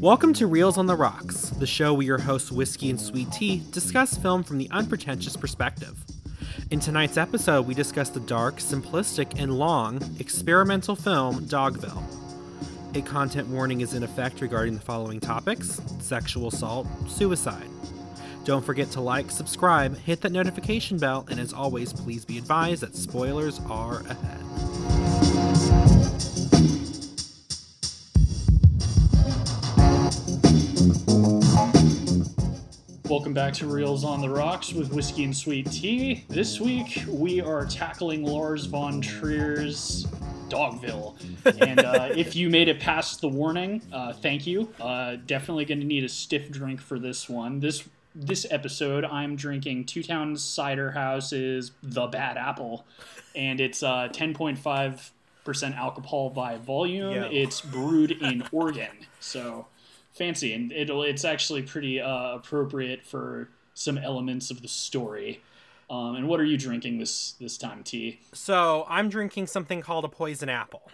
Welcome to Reels on the Rocks, the show where your hosts Whiskey and Sweet Tea discuss film from the unpretentious perspective. In tonight's episode, we discuss the dark, simplistic, and long experimental film Dogville. A content warning is in effect regarding the following topics sexual assault, suicide. Don't forget to like, subscribe, hit that notification bell, and as always, please be advised that spoilers are ahead. Welcome back to Reels on the Rocks with Whiskey and Sweet Tea. This week we are tackling Lars von Trier's Dogville. And uh, if you made it past the warning, uh, thank you. Uh, definitely going to need a stiff drink for this one. This this episode, I'm drinking Two Towns Cider House's The Bad Apple, and it's uh, 10.5 percent alcohol by volume. Yeah. It's brewed in Oregon, so fancy, and it'll it's actually pretty uh, appropriate for some elements of the story. Um, and what are you drinking this this time, T? So, I'm drinking something called a poison apple.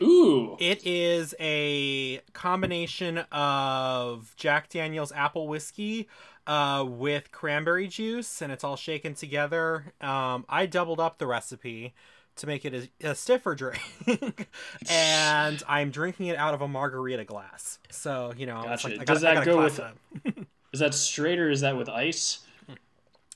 Ooh, It is a combination of Jack Daniels apple whiskey uh, with cranberry juice, and it's all shaken together. Um, I doubled up the recipe to make it a, a stiffer drink, and I'm drinking it out of a margarita glass. So you know, Gotcha. like, I Does gotta- I that go with- is that straight or is that with ice?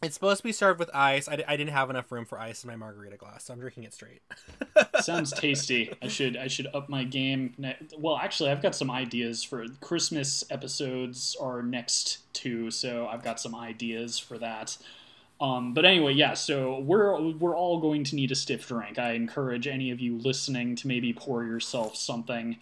It's supposed to be served with ice. I, didn't have enough room for ice in my margarita glass, so I'm drinking it straight. Sounds tasty. I should I should up my game. Ne- Well, actually, I've got some ideas for Christmas episodes are next too, so I've got some ideas for that. Um, but anyway, yeah. So we're we're all going to need a stiff drink. I encourage any of you listening to maybe pour yourself something.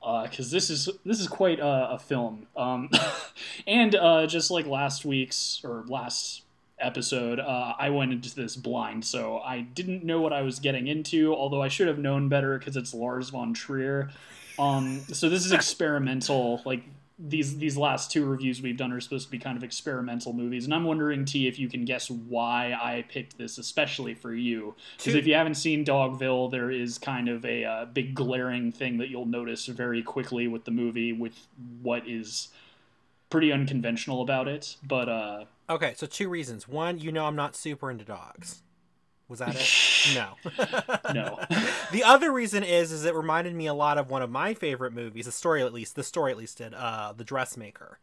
Because this is this is quite a, a film, um, and uh, just like last week's or last episode, uh, I went into this blind, so I didn't know what I was getting into. Although I should have known better because it's Lars von Trier. Um, so this is experimental. Like these these last two reviews we've done are supposed to be kind of experimental movies, and I'm wondering, T, if you can guess why I picked this, especially for you. Because if you haven't seen Dogville, there is kind of a uh, big glaring thing that you'll notice very quickly with the movie, with what is pretty unconventional about it. But uh, Okay, so two reasons. One, you know I'm not super into dogs. Was that it? No. no. the other reason is is it reminded me a lot of one of my favorite movies. The story at least the story at least did. Uh, The Dressmaker.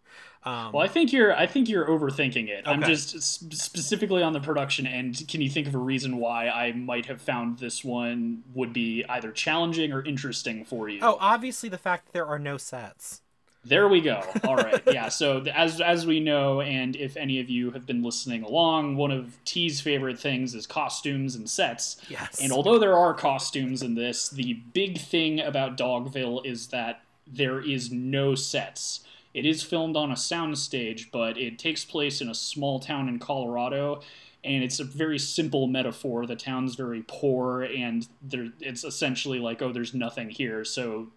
Um, Well, I think you're. I think you're overthinking it. I'm just s- specifically on the production end. Can you think of a reason why I might have found this one would be either challenging or interesting for you? oh, obviously the fact that there are no sets. There we go. All right. Yeah. So as as we know, and if any of you have been listening along, one of T's favorite things is costumes and sets. Yes. And although there are costumes in this, the big thing about Dogville is that there is no sets. It is filmed on a soundstage, but it takes place in a small town in Colorado, and it's a very simple metaphor. The town's very poor, and there, it's essentially like, oh, there's nothing here. So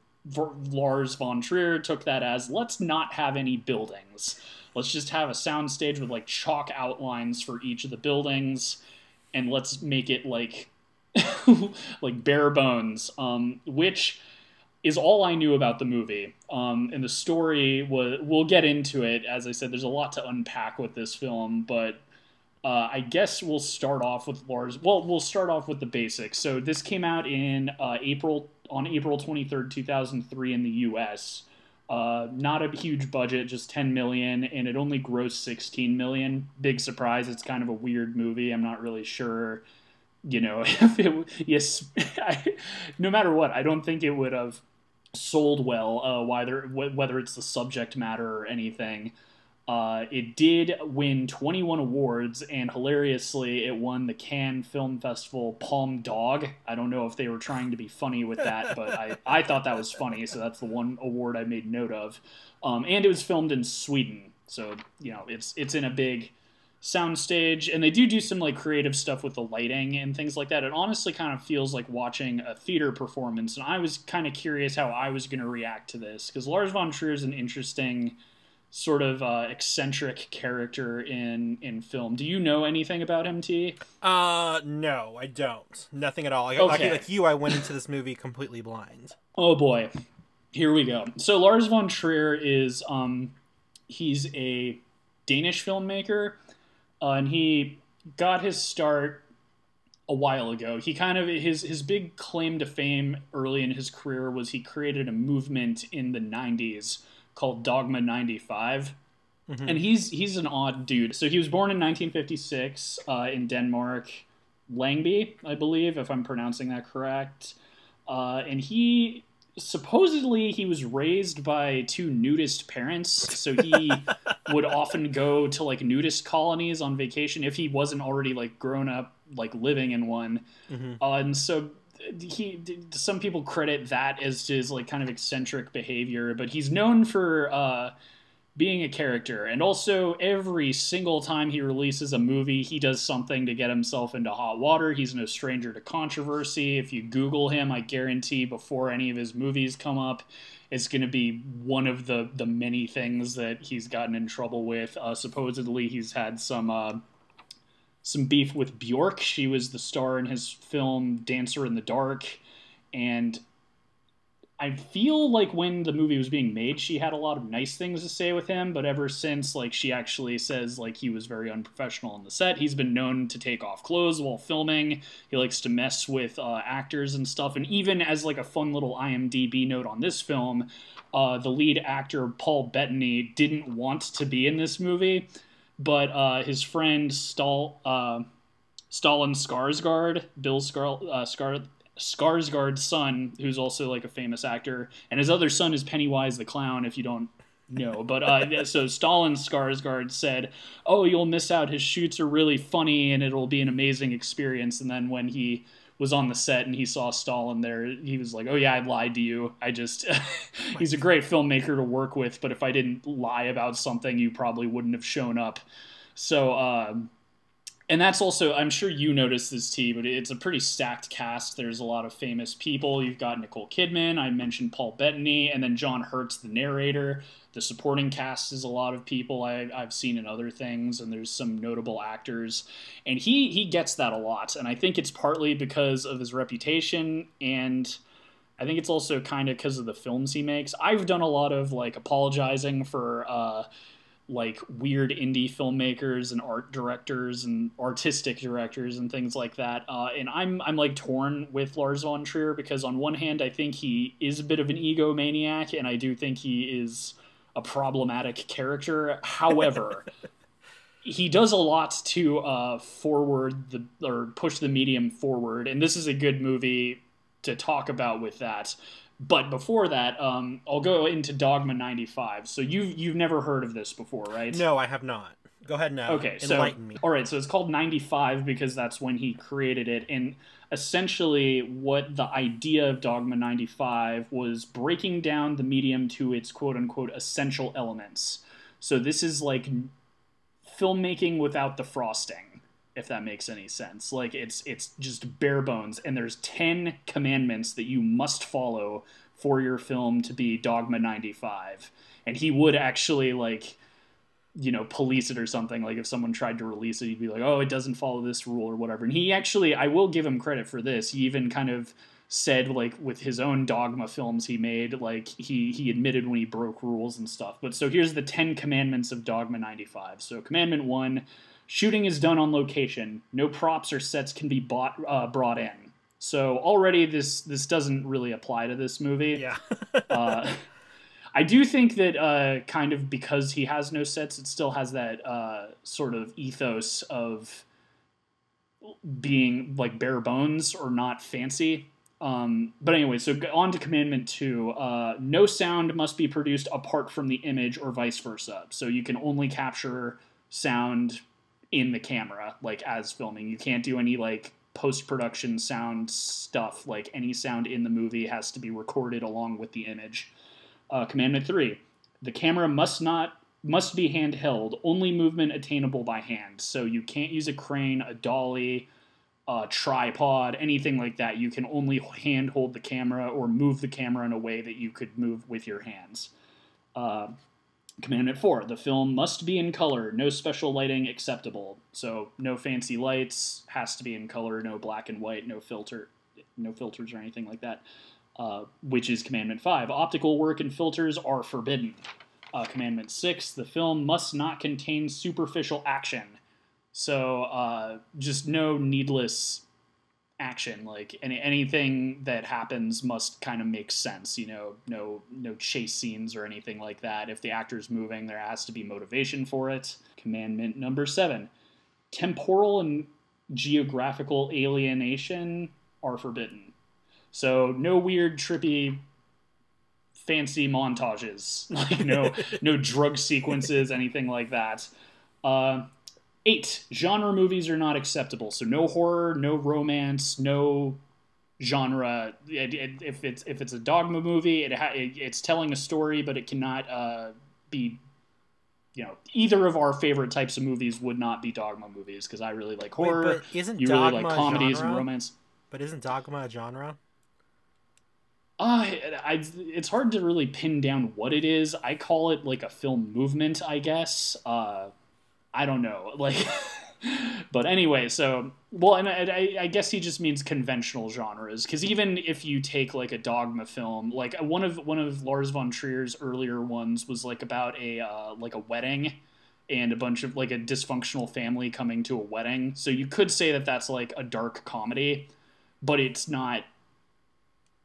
Lars von Trier took that as let's not have any buildings. Let's just have a soundstage with like chalk outlines for each of the buildings, and let's make it like like bare bones. Um, which is all I knew about the movie. Um, and the story was we'll get into it. As I said, there's a lot to unpack with this film, but uh, I guess we'll start off with Lars. Well, we'll start off with the basics. So this came out in uh, April on April 23rd, 2003 in the U.S. Uh, not a huge budget, just 10 million, and it only grossed 16 million. Big surprise. It's kind of a weird movie. I'm not really sure, you know, if it. Yes, I, no matter what, I don't think it would have sold well. Uh, whether whether it's the subject matter or anything. Uh, it did win 21 awards, and hilariously, it won the Cannes Film Festival Palm Dog. I don't know if they were trying to be funny with that, but I, I thought that was funny, so that's the one award I made note of. Um, and it was filmed in Sweden, so you know it's it's in a big soundstage, and they do do some like creative stuff with the lighting and things like that. It honestly kind of feels like watching a theater performance, and I was kind of curious how I was going to react to this because Lars von Trier is an interesting sort of uh, eccentric character in in film. Do you know anything about him, T? Uh, no, I don't. Nothing at all. Like, like, Okay. like you, I went into this movie completely blind. Oh boy. Here we go. So Lars von Trier is um, he's a Danish filmmaker, uh, and he got his start a while ago. He kind of his his big claim to fame early in his career was he created a movement in the '90s called Dogma '95. Mm-hmm. And he's he's an odd dude. So he was born in 1956 uh, in Denmark, Langby, I believe, if I'm pronouncing that correct. Uh, and he supposedly he was raised by two nudist parents so he would often go to like nudist colonies on vacation if he wasn't already like grown up like living in one mm-hmm. uh, and so he some people credit that as his like kind of eccentric behavior but he's known for uh being a character. And also, every single time he releases a movie, he does something to get himself into hot water. He's no stranger to controversy. If you Google him, I guarantee before any of his movies come up, it's going to be one of the, the many things that he's gotten in trouble with. Uh, supposedly, he's had some. Some beef with Bjork. She was the star in his film Dancer in the Dark, and I feel like when the movie was being made, she had a lot of nice things to say with him, but ever since, like, she actually says, like, he was very unprofessional on the set. He's been known to take off clothes while filming. He likes to mess with uh, actors and stuff. And even as, like, a fun little IMDb note on this film, uh, the lead actor, Paul Bettany, didn't want to be in this movie, but uh, his friend, Stahl. Uh, Stellan Skarsgård, Bill Scar, uh, Skarsgård's son, who's also like a famous actor, and his other son is Pennywise the clown. If you don't know, but uh, so Stellan Skarsgård said, "Oh, you'll miss out. His shoots are really funny, and it'll be an amazing experience." And then when he was on the set and he saw Stellan there, he was like, "Oh yeah, I lied to you. I just he's a great filmmaker to work with, but if I didn't lie about something, you probably wouldn't have shown up." So. Uh, and that's also i'm sure you noticed this too but it's a pretty stacked cast. There's a lot of famous people. You've got nicole kidman i mentioned paul bettany and then john hurts the narrator. The supporting cast is a lot of people I, have seen in other things and there's some notable actors. And he he gets that a lot and i think it's partly because of his reputation and i think it's also kind of because of the films he makes. I've done a lot of like apologizing for uh, like weird indie filmmakers and art directors and artistic directors and things like that. Uh, and I'm I'm like torn with Lars von Trier because on one hand I think he is a bit of an egomaniac and I do think he is a problematic character. However. he does a lot to uh, forward the or push the medium forward, and this is a good movie to talk about with that. But before that, um, I'll go into Dogma 95. So you've you've never heard of this before, right? No, I have not. Go ahead now. Okay, enlighten so, me. All right, so it's called 95 because that's when he created it, and essentially what the idea of Dogma 95 was breaking down the medium to its quote unquote essential elements. So this is like filmmaking without the frosting if that makes any sense. Like it's it's just bare bones and there's 10 commandments that you must follow for your film to be Dogma 95. And he would actually like you know, police it or something. Like if someone tried to release it, he'd be like, "Oh, it doesn't follow this rule or whatever." And he actually, I will give him credit for this. He even kind of said like with his own dogma films he made like he he admitted when he broke rules and stuff but so here's the 10 commandments of dogma 95 so commandment 1 Shooting is done on location. No props or sets can be bought uh, brought in. So already this this doesn't really apply to this movie. Yeah. uh, I do think that uh, kind of because he has no sets, it still has that uh, sort of ethos of being like bare bones or not fancy. Um, but anyway, so on to commandment two. Uh, no sound must be produced apart from the image or vice versa. So you can only capture sound in the camera, like as filming. You can't do any like post production sound stuff. Like any sound in the movie has to be recorded along with the image. Uh, commandment three: the camera must not must be handheld. Only movement attainable by hand. So you can't use a crane, a dolly, a tripod, anything like that. You can only hand hold the camera or move the camera in a way that you could move with your hands. Uh, Commandment 4 the film must be in color, no special lighting acceptable. So, no fancy lights, has to be in color, no black and white, no filter, no filters or anything like that. uh, which is Commandment 5. Optical work and filters are forbidden. Uh, commandment 6 the film must not contain superficial action. So uh, just no needless action. Like any, anything that happens must kind of make sense. You know, no no chase scenes or anything like that. If the actor's moving, there has to be motivation for it. Commandment number seven: temporal and geographical alienation are forbidden. So no weird, trippy, fancy montages. Like no no drug sequences, anything like that. Uh, eight genre movies are not acceptable. So no horror, no romance, no genre. It, it, if it's if it's a dogma movie, it, ha- it it's telling a story, but it cannot uh, be. You know, either of our favorite types of movies would not be dogma movies because I really like horror. Wait, but isn't you dogma really like comedies genre? and romance. But isn't dogma a genre? Uh, I, it's hard to really pin down what it is. I call it like a film movement, I guess. Uh, I don't know, like, but anyway. So, well, and I, I guess he just means conventional genres, because even if you take like a dogma film, like one of one of Lars von Trier's earlier ones was like about a uh, like a wedding and a bunch of like a dysfunctional family coming to a wedding. So you could say that that's like a dark comedy, but it's not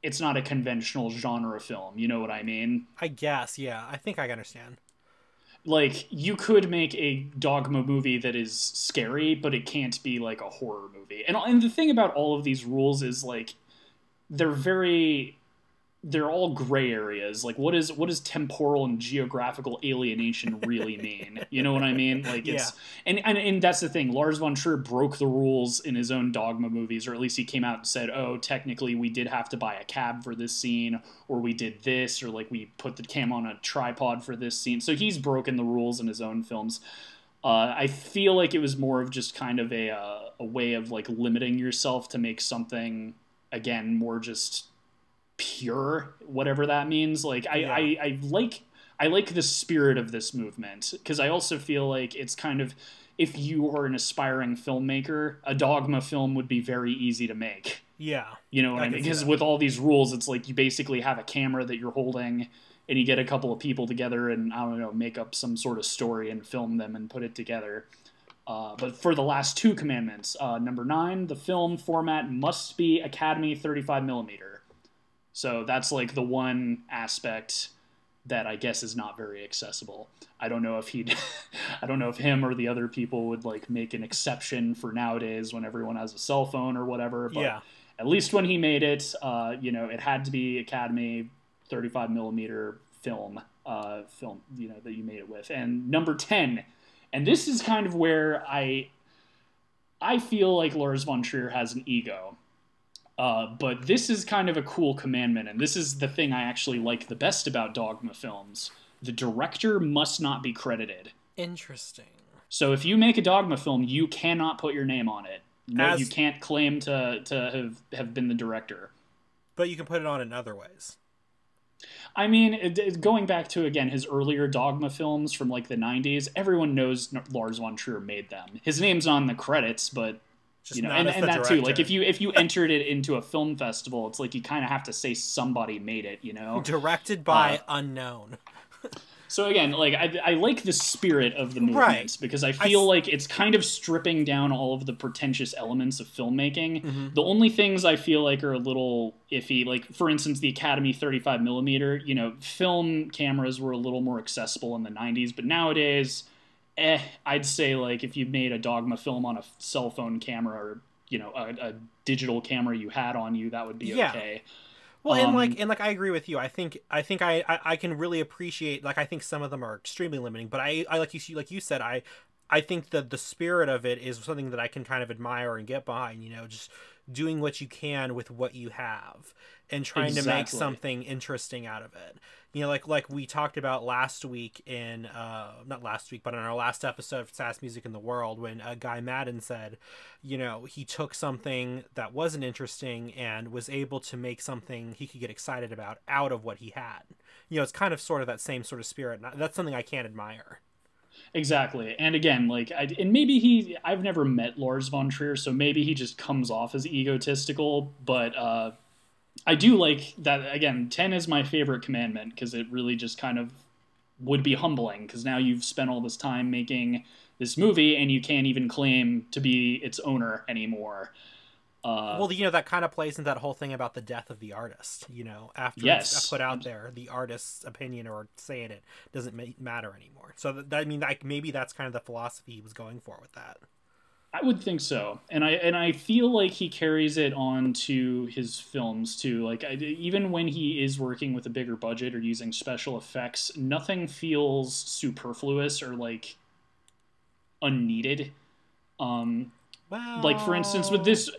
it's not a conventional genre film. You know what I mean? I guess, yeah. I think I understand. Like you could make a dogma movie that is scary, but it can't be like a horror movie. And and the thing about all of these rules is like they're very they're all gray areas. Like what is what does temporal and geographical alienation really mean? You know what I mean? Like it's and, and and that's the thing. Lars von Trier broke the rules in his own dogma movies, or at least he came out and said, "Oh, technically we did have to buy a cab for this scene, or we did this, or like we put the cam on a tripod for this scene." So he's broken the rules in his own films. Uh, I feel like it was more of just kind of a uh, a way of like limiting yourself to make something again more just pure, whatever that means. Like I, Yeah. I, I like I like the spirit of this movement because I also feel like it's kind of if you are an aspiring filmmaker, a dogma film would be very easy to make. Yeah. You know what I I, mean? Because with all these rules, it's like you basically have a camera that you're holding, and you get a couple of people together and I don't know, make up some sort of story and film them and put it together. Uh, but for the last two commandments, uh, number nine, the film format must be Academy 35 millimeter. So that's like the one aspect that I guess is not very accessible. I don't know if he'd, I don't know if him or the other people would like make an exception for nowadays when everyone has a cell phone or whatever. But yeah. at least when he made it, uh, you know, it had to be Academy 35 millimeter film, uh, film, you know, that you made it with. And number 10, and this is kind of where I, I feel like Lars von Trier has an ego. Uh, but this is kind of a cool commandment, and this is the thing I actually like the best about Dogma films. The director must not be credited. Interesting. So if you make a Dogma film, you cannot put your name on it. No, As- you can't claim to, to have, have been the director. But you can put it on in other ways. I mean, it, it- going back to again his earlier Dogma films from like the '90s, everyone knows N- Lars von Trier made them. His name's on the credits, but Just you know, and, and that too. Like if you if you entered it into a film festival, it's like you kind of have to say somebody made it. You know. Directed by Uh, unknown. So again, like I, I like the spirit of the movement Right. because I I feel s- like it's kind of stripping down all of the pretentious elements of filmmaking. Mhm. The only things I feel like are a little iffy, like for instance, the Academy 35 millimeter. You know, film cameras were a little more accessible in the 90s, but nowadays, eh, I'd say like if you made a Dogma film on a cell phone camera or you know a, a digital camera you had on you, that would be Yeah. okay. Well, and Um, like and like I agree with you. I think I think I, I I can really appreciate like I think some of them are extremely limiting, but I I like you like you said I I think that the spirit of it is something that I can kind of admire and get behind. You know, just doing what you can with what you have and trying to make something interesting out of it. You know, like like we talked about last week in uh not last week, but in our last episode of Saddest Music in the World when uh, Guy Maddin said, you know, he took something that wasn't interesting and was able to make something he could get excited about out of what he had. You know, it's kind of sort of that same sort of spirit. That's something I can't admire. Exactly. And again, like, I, and maybe he, I've never met Lars von Trier, so maybe he just comes off as egotistical, but, uh, I do like that again. Ten is my favorite commandment because it really just kind of would be humbling because now you've spent all this time making this movie and you can't even claim to be its owner anymore. Uh, well, you know that kind of plays into that whole thing about the death of the artist. You know, after yes. it's put out there, the artist's opinion or saying it doesn't matter anymore. So that, I mean, like maybe that's kind of the philosophy he was going for with that. I would think so, and I and I feel like he carries it on to his films too. Like I, even when he is working with a bigger budget or using special effects, nothing feels superfluous or like unneeded. Um, well... like for instance, with this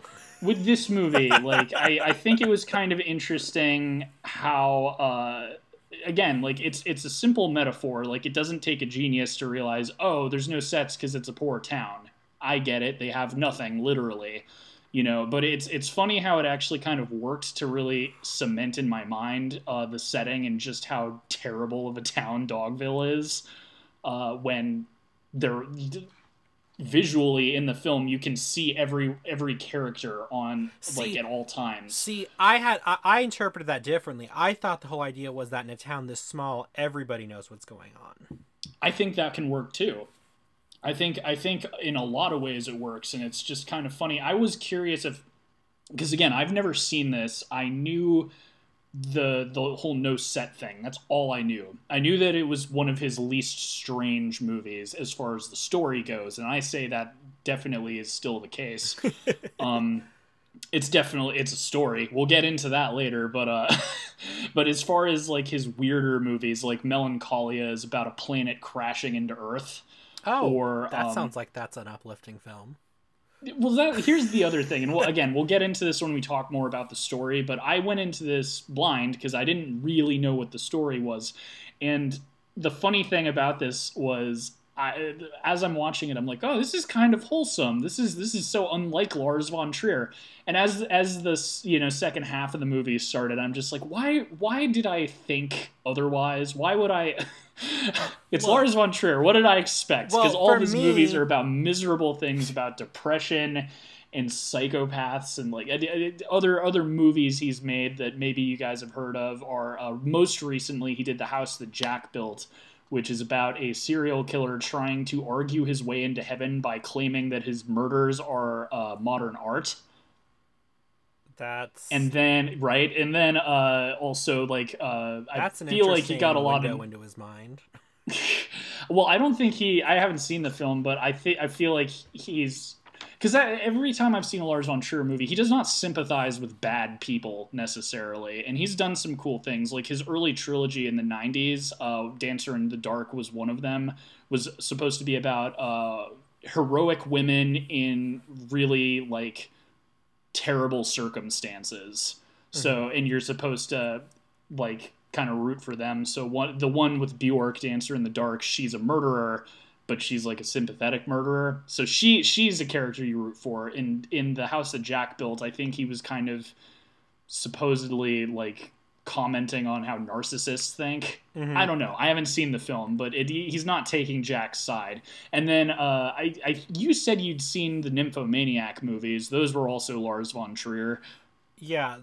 with this movie, like I, I think it was kind of interesting how uh, again, like it's it's a simple metaphor. Like it doesn't take a genius to realize, oh, there's no sets because it's a poor town. I get it. They have nothing, literally. You know, but it's it's funny how it actually kind of worked to really cement in my mind uh, the setting and just how terrible of a town Dogville is uh, when they're visually in the film you can see every every character on see, like at all times see i had I, I, interpreted that differently i thought the whole idea was that in a town this small everybody knows what's going on i think that can work too i think i think in a lot of ways it works and it's just kind of funny i was curious if because again i've never seen this i knew the the whole no set thing. That's all I knew. I knew that it was one of his least strange movies as far as the story goes, and I say that definitely is still the case. um, it's definitely it's a story. We'll get into that later, but uh, but as far as like his weirder movies, like Melancholia is about a planet crashing into Earth. Oh, or that um, sounds like that's an uplifting film. Well, that here's the other thing, and we'll, again, we'll get into this when we talk more about the story. But I went into this blind because I didn't really know what the story was, and the funny thing about this was I, as I'm watching it, I'm like, oh, this is kind of wholesome. This is this is so unlike Lars von Trier. And as as this you know second half of the movie started, I'm just like, why why did I think otherwise? Why would I? it's well, Lars von Trier. What did I expect? Because well, all of his me... movies are about miserable things, about depression and psychopaths, and like other other movies he's made that maybe you guys have heard of. Are uh, most recently he did the house that Jack built, which is about a serial killer trying to argue his way into heaven by claiming that his murders are uh, modern art. That's and then right, and then uh, also like uh, That's I feel like he got a lot of into his mind. well, I don't think he. I haven't seen the film, but I think I feel like he's because every time I've seen a Lars von Trier movie, he does not sympathize with bad people necessarily, and he's done some cool things. Like his early trilogy in the '90s, uh, Dancer in the Dark was one of them. Was supposed to be about uh, heroic women in really like terrible circumstances. Mm-hmm. So, and you're supposed to like kind of root for them. So one, the one with Bjork, Dancer in the Dark, she's a murderer, but she's like a sympathetic murderer. So she she's a character you root for. In in the house that Jack built, I think he was kind of supposedly like commenting on how narcissists think. Mm-hmm. I don't know. I haven't seen the film, but it, he's not taking Jack's side. And then uh, I, I, you said you'd seen the Nymphomaniac movies. Those were also Lars von Trier. Yeah,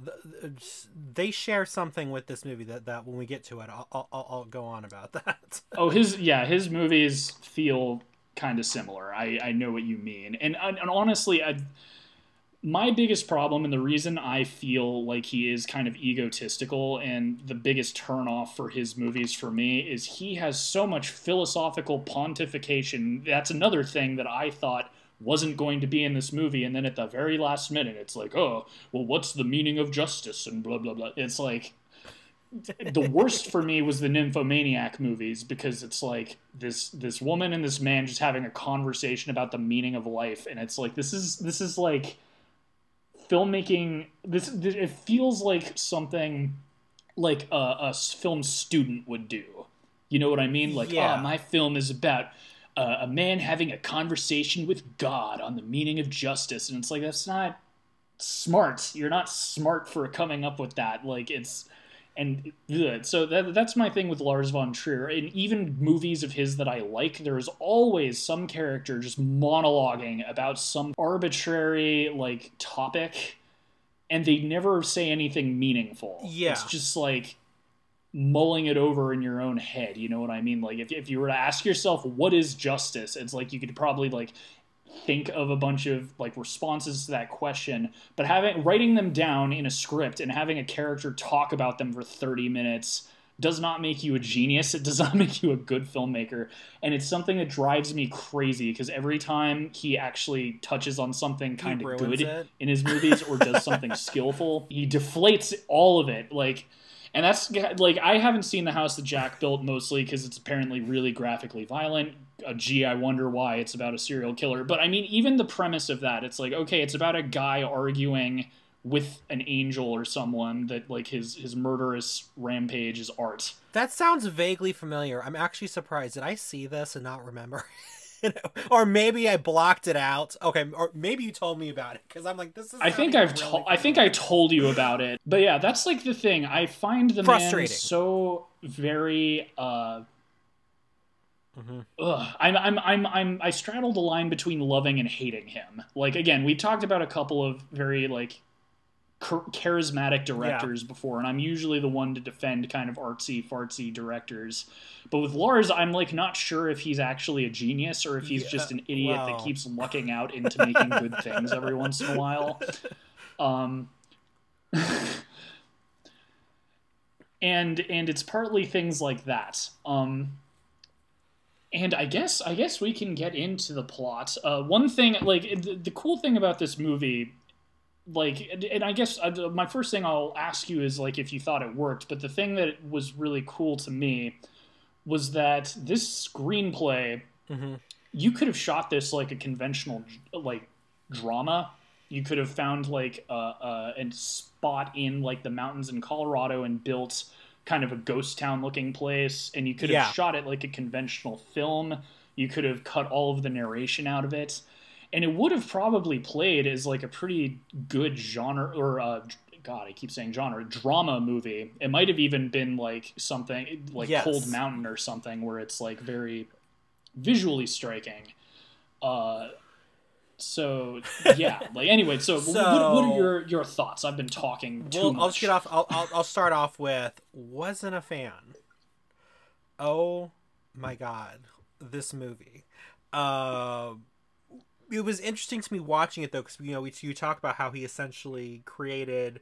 they share something with this movie that, that when we get to it, I'll, I'll, I'll go on about that. oh, his yeah, his movies feel kind of similar. I, I know what you mean, and and honestly, I my biggest problem and the reason I feel like he is kind of egotistical and the biggest turnoff for his movies for me is he has so much philosophical pontification. That's another thing that I thought wasn't going to be in this movie and then at the very last minute it's like, "Oh, well what's the meaning of justice?" and blah blah blah. It's like the worst for me was the nymphomaniac movies because it's like this this woman and this man just having a conversation about the meaning of life and it's like this is this is like filmmaking this, this it feels like something like a, a, film student would do. You know what i mean? Like yeah. oh my film is about uh, a man having a conversation with god on the meaning of justice. And it's like that's not smart. You're not smart for coming up with that. Like it's and good. So that, that's my thing with Lars von Trier. And even movies of his that I like, there's always some character just monologuing about some arbitrary like topic and they never say anything meaningful. Yeah. It's just like mulling it over in your own head. You know what I mean? Like if, if you were to ask yourself, what is justice? It's like you could probably like think of a bunch of like responses to that question, but having writing them down in a script and having a character talk about them for 30 minutes does not make you a genius. It does not make you a good filmmaker. And it's something that drives me crazy because every time he actually touches on something kind of good it. in his movies or does something skillful, he deflates all of it. Like, and that's like I haven't seen the house that Jack built mostly because it's apparently really graphically violent. Uh, gee, I wonder why it's about a serial killer. But I mean, even the premise of that, it's like okay, it's about a guy arguing with an angel or someone that like his his murderous rampage is art. That sounds vaguely familiar. I'm actually surprised. Did I see this and not remember? or maybe I blocked it out. Okay, or maybe you told me about it because I'm like, this is. I think I've really told. I think I told you about it. But yeah, that's like the thing. I find the man so very. uh Mm-hmm. Ugh, I'm, I'm, I'm, I'm, I straddle the line between loving and hating him. Like again, we talked about a couple of very like charismatic directors before, and I'm usually the one to defend kind of artsy fartsy directors. But with Lars, I'm like not sure if he's actually a genius or if he's Yeah, just an idiot well. that keeps lucking out into making good things every once in a while. Um, and and it's partly things like that. Um, and I guess I guess we can get into the plot. Uh, one thing, like the, the cool thing about this movie, like, and, and I guess uh, my first thing I'll ask you is like if you thought it worked. But the thing that was really cool to me was that this screenplay, Mhm. you could have shot this like a conventional like drama. You could have found like a, a, a spot in like the mountains in Colorado and built kind of a ghost town looking place, and you could have Yeah. shot it like a conventional film. You could have cut all of the narration out of it, and it would have probably played as like a pretty good genre or uh, God, I keep saying genre drama movie. It might have even been like something like Yes. Cold Mountain or something where it's like very visually striking. Uh, so yeah, like anyway. So, what, what are your your thoughts? I've been talking too Well, much. I'll just get off. I'll, I'll I'll start off with wasn't a fan. Oh my god, this movie. Uh, it was interesting to me watching it though, because you know we, you talk about how he essentially created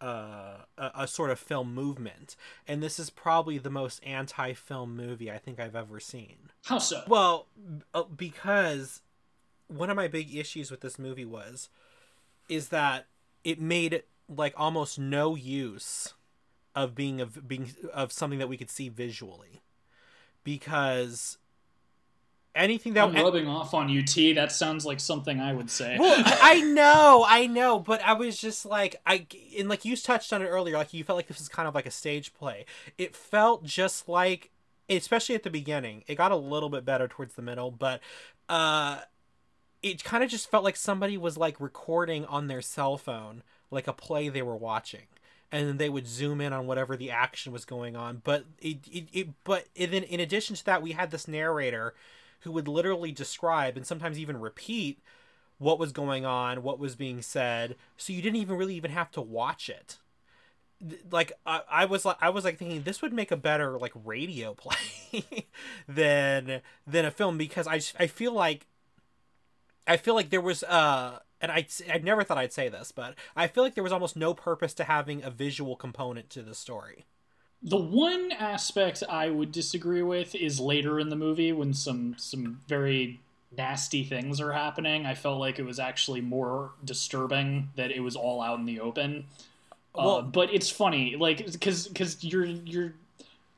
uh, a, a sort of film movement, and this is probably the most anti-film movie I think I've ever seen. How so? Well, uh, because one of my big issues with this movie was is that it made like almost no use of being of being of something that we could see visually because anything that I'm rubbing off on UT. That sounds like something I would say. well, I know, I know, but I was just like, I and like you touched on it earlier, like you felt like this was kind of like a stage play. It felt just like, especially at the beginning, it got a little bit better towards the middle, but uh, it kind of just felt like somebody was like recording on their cell phone, like a play they were watching. And then they would zoom in on whatever the action was going on, but it, it, it but then in addition to that, we had this narrator who would literally describe and sometimes even repeat what was going on, what was being said, so you didn't even really even have to watch it. Like I, I was like I was like thinking this would make a better like radio play than than a film because I I feel like I feel like there was uh and I I never thought I'd say this, but I feel like there was almost no purpose to having a visual component to the story. The one aspect I would disagree with is later in the movie when some some very nasty things are happening. I felt like it was actually more disturbing that it was all out in the open. uh, Well- but it's funny, like because because you're you're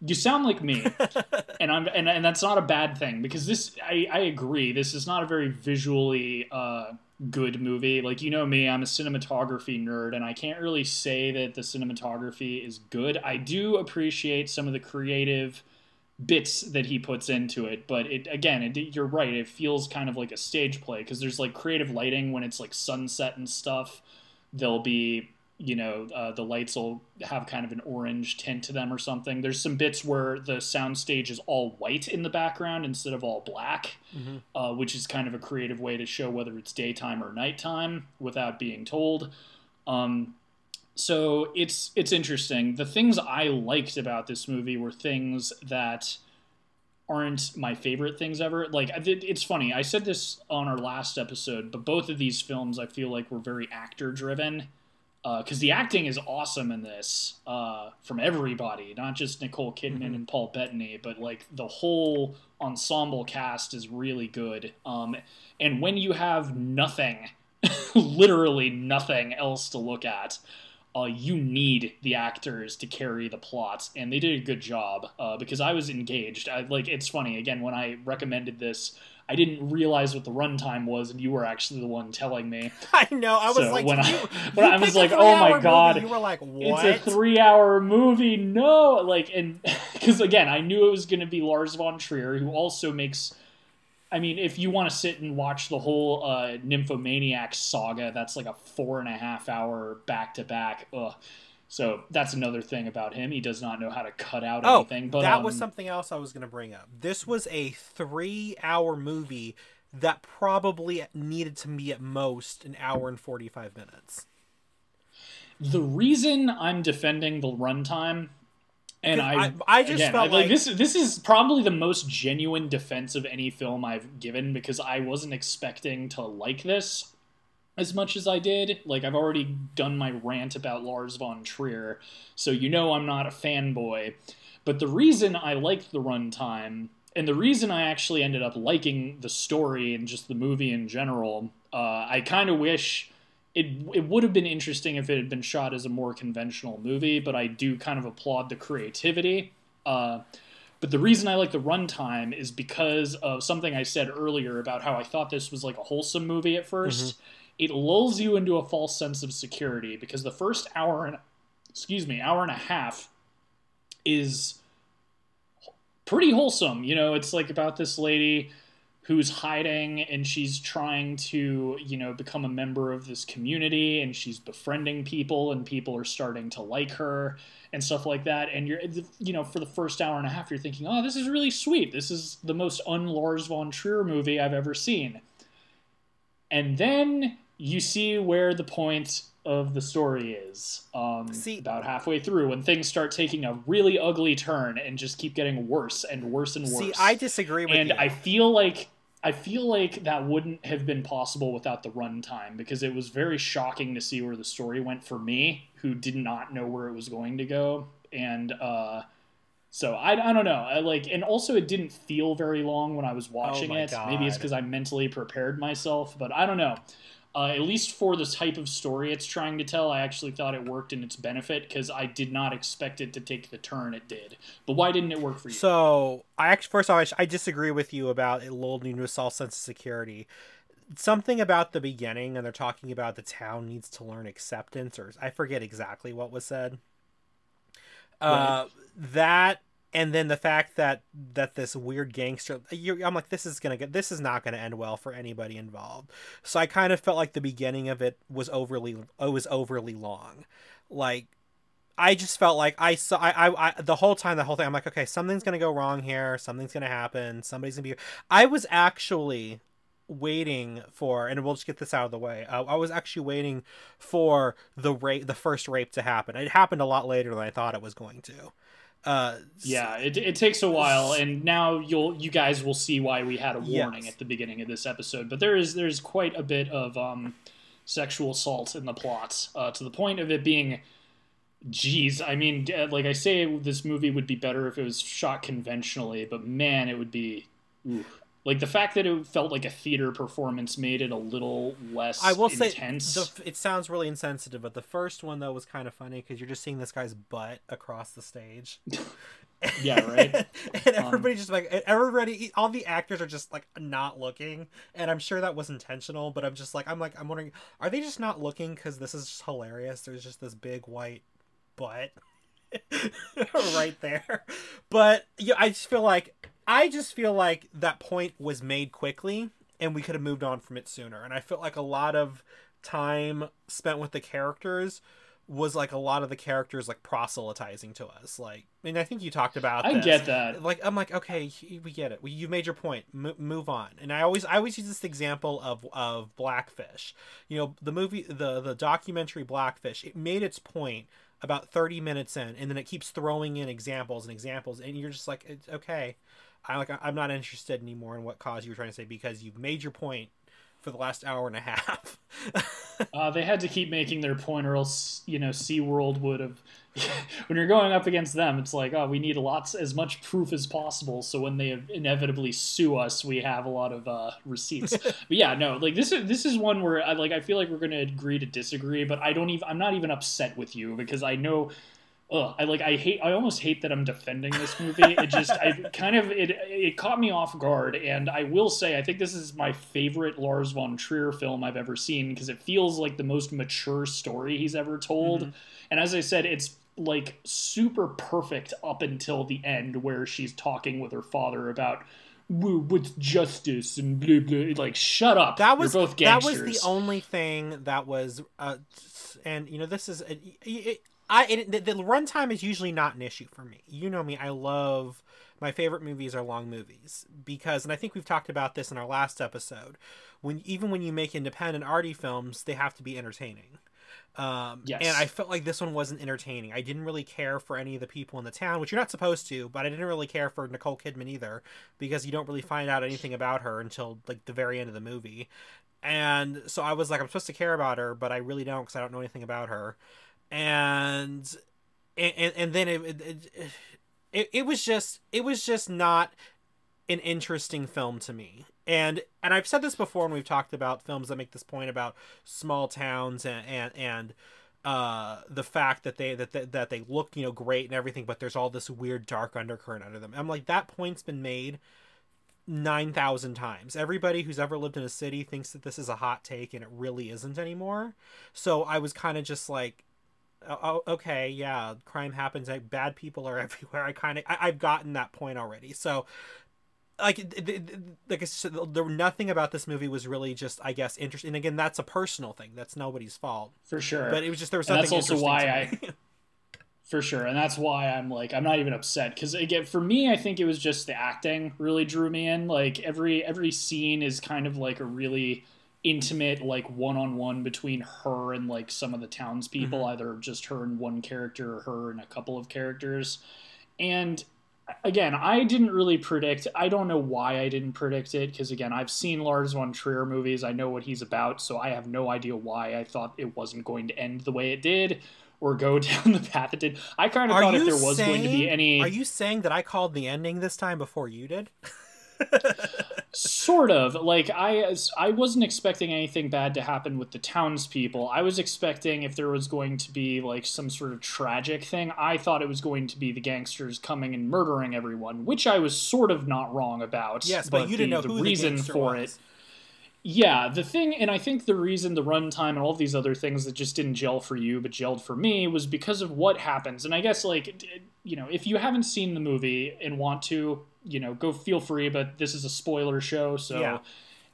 you sound like me, and I'm and, and that's not a bad thing because this I I agree this is not a very visually uh good movie. Like you know me, I'm a cinematography nerd, and I can't really say that the cinematography is good. I do appreciate some of the creative bits that he puts into it, but it again, it, you're right. It feels kind of like a stage play because there's like creative lighting when it's like sunset and stuff. There'll be you know uh, the lights will have kind of an orange tint to them or something. There's some bits where the soundstage is all white in the background instead of all black Mm-hmm. uh, which is kind of a creative way to show whether it's daytime or nighttime without being told. Um, so it's it's interesting. The things I liked about this movie were things that aren't my favorite things ever. Like it's funny. I said this on our last episode, but both of these films I feel like were very actor driven. Because uh, the acting is awesome in this uh, from everybody, not just Nicole Kidman mm-hmm. and Paul Bettany, but like the whole ensemble cast is really good. Um, and when you have nothing, literally nothing else to look at, uh, you need the actors to carry the plot, and they did a good job uh, because I was engaged. I, like it's funny again when I recommended this. I didn't realize what the runtime was, and you were actually the one telling me. I know. I was so like, when I, when I was like, "Oh my god!" Movie, you were like, "What?" It's a three-hour movie. No, like, and because again, I knew it was going to be Lars von Trier, who also makes I mean, if you want to sit and watch the whole uh, Nymphomaniac saga, that's like a four and a half hour back to back. So that's another thing about him. He does not know how to cut out oh, anything. But that um, was something else I was going to bring up. This was a three-hour movie that probably needed to be at most an hour and forty-five minutes. The reason I'm defending the runtime and I, I, I just again, felt I, like, like this. This is probably the most genuine defense of any film I've given because I wasn't expecting to like this as much as I did. Like I've already done my rant about Lars von Trier, so you know I'm not a fanboy. But the reason I liked the runtime, and the reason I actually ended up liking the story and just the movie in general, uh, I kind of wish it it would have been interesting if it had been shot as a more conventional movie, but I do kind of applaud the creativity. Uh, but the reason I like the runtime is because of something I said earlier about how I thought this was like a wholesome movie at 1st mm-hmm. It lulls you into a false sense of security because the first hour and excuse me, hour and a half is pretty wholesome. You know, it's like about this lady who's hiding and she's trying to you know become a member of this community and she's befriending people and people are starting to like her and stuff like that. And you're you know for the first hour and a half you're thinking oh this is really sweet. This is the most un Lars von Trier movie I've ever seen. And then you see where the point of the story is um, see, about halfway through when things start taking a really ugly turn and just keep getting worse and worse and worse. See, I disagree with and you. And I feel like I feel like that wouldn't have been possible without the runtime because it was very shocking to see where the story went for me, who did not know where it was going to go, and uh, so I, I don't know. I like, and also it didn't feel very long when I was watching oh it. God. Maybe it's because I mentally prepared myself, but I don't know. Uh, at least for the type of story it's trying to tell, I actually thought it worked in its benefit because I did not expect it to take the turn it did. But why didn't it work for you? So I actually, first off, I, disagree with you about it lulled you into a false sense of security. Something about the beginning, and they're talking about the town needs to learn acceptance, or I forget exactly what was said. Uh, that and then the fact that that this weird gangster i'm like this is gonna get this is not gonna end well for anybody involved. So i kind of felt like the beginning of it was overly it was overly long. Like i just felt like i saw I, I, I the whole time the whole thing i'm like okay something's gonna go wrong here. Something's gonna happen. Somebody's gonna be i was actually waiting for and we'll just get this out of the way. Uh, i was actually waiting for the rape the first rape to happen. It happened a lot later than i thought it was going to uh, yeah, it, it takes a while, and now you'll you guys will see why we had a warning yes. at the beginning of this episode. But there is there's quite a bit of um, sexual assault in the plot uh, to the point of it being, geez, I mean, like I say, this movie would be better if it was shot conventionally, but man, it would be. Oof like the fact that it felt like a theater performance made it a little less I will intense. say the, it sounds really insensitive, but the first one though was kind of funny because you're just seeing this guy's butt across the stage. yeah, right. and everybody um, just like everybody, all the actors are just like not looking, and I'm sure that was intentional. But I'm just like I'm like I'm wondering, are they just not looking because this is just hilarious? There's just this big white butt right there. But yeah, I just feel like I just feel like that point was made quickly and we could have moved on from it sooner. And I felt like a lot of time spent with the characters was like a lot of the characters like proselytizing to us. Like, I mean, I think you talked about. I this. get that. Like, I'm like, okay, we get it. You made your point. M- move on. And I always, I always use this example of of Blackfish. You know, the movie, the the documentary Blackfish. It made its point about 30 minutes in, and then it keeps throwing in examples and examples, and you're just like, it's okay. I like, I'm not interested anymore in what cause you were trying to say because you've made your point for the last hour and a half. uh, they had to keep making their point, or else you know SeaWorld would have. when you're going up against them, it's like, oh, we need lots as much proof as possible. So when they inevitably sue us, we have a lot of uh, receipts. but yeah, no, like this is this is one where I like I feel like we're going to agree to disagree, but I don't even I'm not even upset with you because I know I like I hate I almost hate that I'm defending this movie. It just I kind of it it caught me off guard and I will say I think this is my favorite Lars von Trier film I've ever seen because it feels like the most mature story he's ever told. Mm-hmm. And as I said, it's like super perfect up until the end where she's talking with her father about what's justice and blah blah like shut up that was both gangsters. that was the only thing that was uh and you know this is it, it, I it, the, the runtime is usually not an issue for me. You know me, I love my favorite movies are long movies because and I think we've talked about this in our last episode. When even when you make independent arty films, they have to be entertaining. Um, yes. And I felt like this one wasn't entertaining. I didn't really care for any of the people in the town, which you're not supposed to, but I didn't really care for Nicole Kidman either because you don't really find out anything about her until like the very end of the movie. And so I was like, I'm supposed to care about her, but I really don't because I don't know anything about her and and and then it, it it, it was just it was just not an interesting film to me and and i've said this before when we've talked about films that make this point about small towns and and and uh, the fact that they that, that that they look you know great and everything, but there's all this weird dark undercurrent under them. I'm like that point's been made nine thousand times. Everybody who's ever lived in a city thinks that this is a hot take, and it really isn't anymore. So I was kind of just like, Oh, oh, okay, yeah, crime happens. Like, bad people are everywhere. I kind of, I've gotten that point already. So, like, like there nothing about this movie was really just, I guess, interesting. And again, that's a personal thing. That's nobody's fault for sure. But it was just there was something. And that's also why I. For sure, and that's why I'm like I'm not even upset because again for me I think it was just the acting really drew me in. Like every every scene is kind of like a really intimate like one-on-one between her and like some of the townspeople mm-hmm. either just her and one character or her and a couple of characters. And again i didn't really predict i don't know why i didn't predict it because again i've seen lars von trier movies i know what he's about so i have no idea why i thought it wasn't going to end the way it did or go down the path it did. I kind of thought if there was saying, going to be any are you saying that i called the ending this time before you did sort of like I I wasn't expecting anything bad to happen with the townspeople. I was expecting if there was going to be like some sort of tragic thing. I thought it was going to be the gangsters coming and murdering everyone, which I was sort of not wrong about. Yes, but, but you didn't the, know who the reason for was. it. Yeah, the thing, and I think the reason the runtime and all these other things that just didn't gel for you but gelled for me was because of what happens. And I guess, like, you know, if you haven't seen the movie and want to, you know, go feel free, but this is a spoiler show, so. Yeah.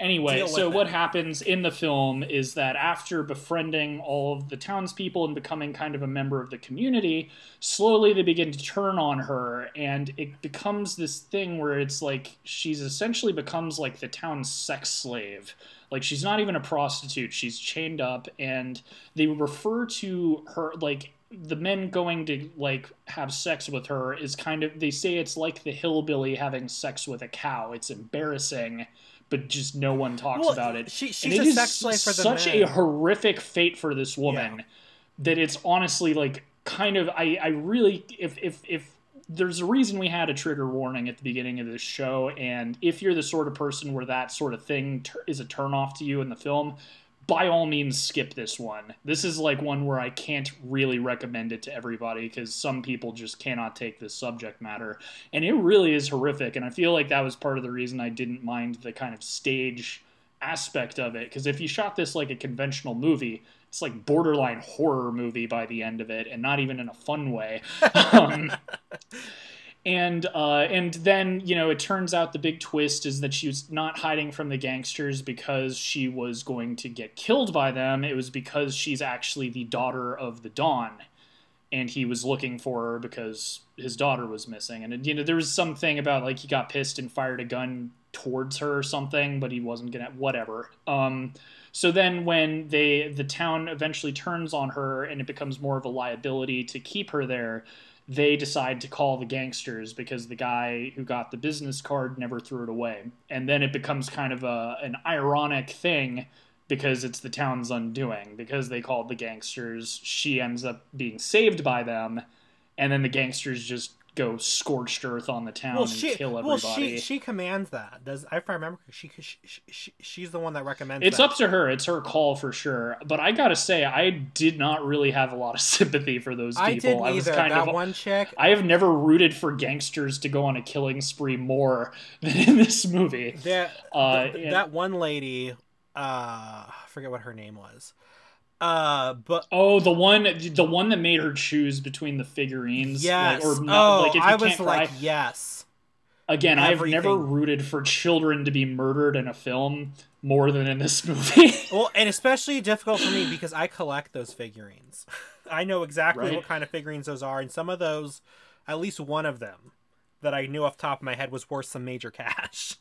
Anyway, so what happens in the film is that after befriending all of the townspeople and becoming kind of a member of the community, slowly they begin to turn on her, and it becomes this thing where it's like she's essentially becomes like the town's sex slave. Like she's not even a prostitute; she's chained up, and they refer to her like the men going to like have sex with her is kind of they say it's like the hillbilly having sex with a cow. It's embarrassing, but just no one talks well, about it. She, she's and it a sex slave for the such men. a horrific fate for this woman yeah. that it's honestly like kind of I I really if if if there's a reason we had a trigger warning at the beginning of this show and if you're the sort of person where that sort of thing is a turnoff to you in the film by all means skip this one. This is like one where I can't really recommend it to everybody because some people just cannot take this subject matter. And it really is horrific. And I feel like that was part of the reason I didn't mind the kind of stage aspect of it. Because if you shot this like a conventional movie, it's like borderline horror movie by the end of it, and not even in a fun way. um, and uh, and then you know it turns out the big twist is that she was not hiding from the gangsters because she was going to get killed by them. It was because she's actually the daughter of the Don, and he was looking for her because his daughter was missing. And you know there was something about like he got pissed and fired a gun towards her or something, but he wasn't gonna whatever. Um, so then when they the town eventually turns on her and it becomes more of a liability to keep her there they decide to call the gangsters because the guy who got the business card never threw it away. And then it becomes kind of a an ironic thing because it's the town's undoing. Because they called the gangsters, she ends up being saved by them, and then the gangsters just go scorched earth on the town well, and she, kill well, she she commands that. Does if I remember, she, she, she she's the one that recommends. It's that. up to her. It's her call for sure. But I gotta say, I did not really have a lot of sympathy for those people. I didn't was either. kind that of one chick. I have never rooted for gangsters to go on a killing spree more than in this movie. That Uh, th- and- that one lady, uh, I forget what her name was. Uh, but Oh, the one, the one that made her choose between the figurines. yes, Like, or not, oh, like if you I was can't like, yes. Again, I've never rooted for children to be murdered in a film more than in this movie. Well, and especially difficult for me because I collect those figurines. I know exactly Right. what kind of figurines those are, and some of those, at least one of them, that I knew off the top of my head was worth some major cash.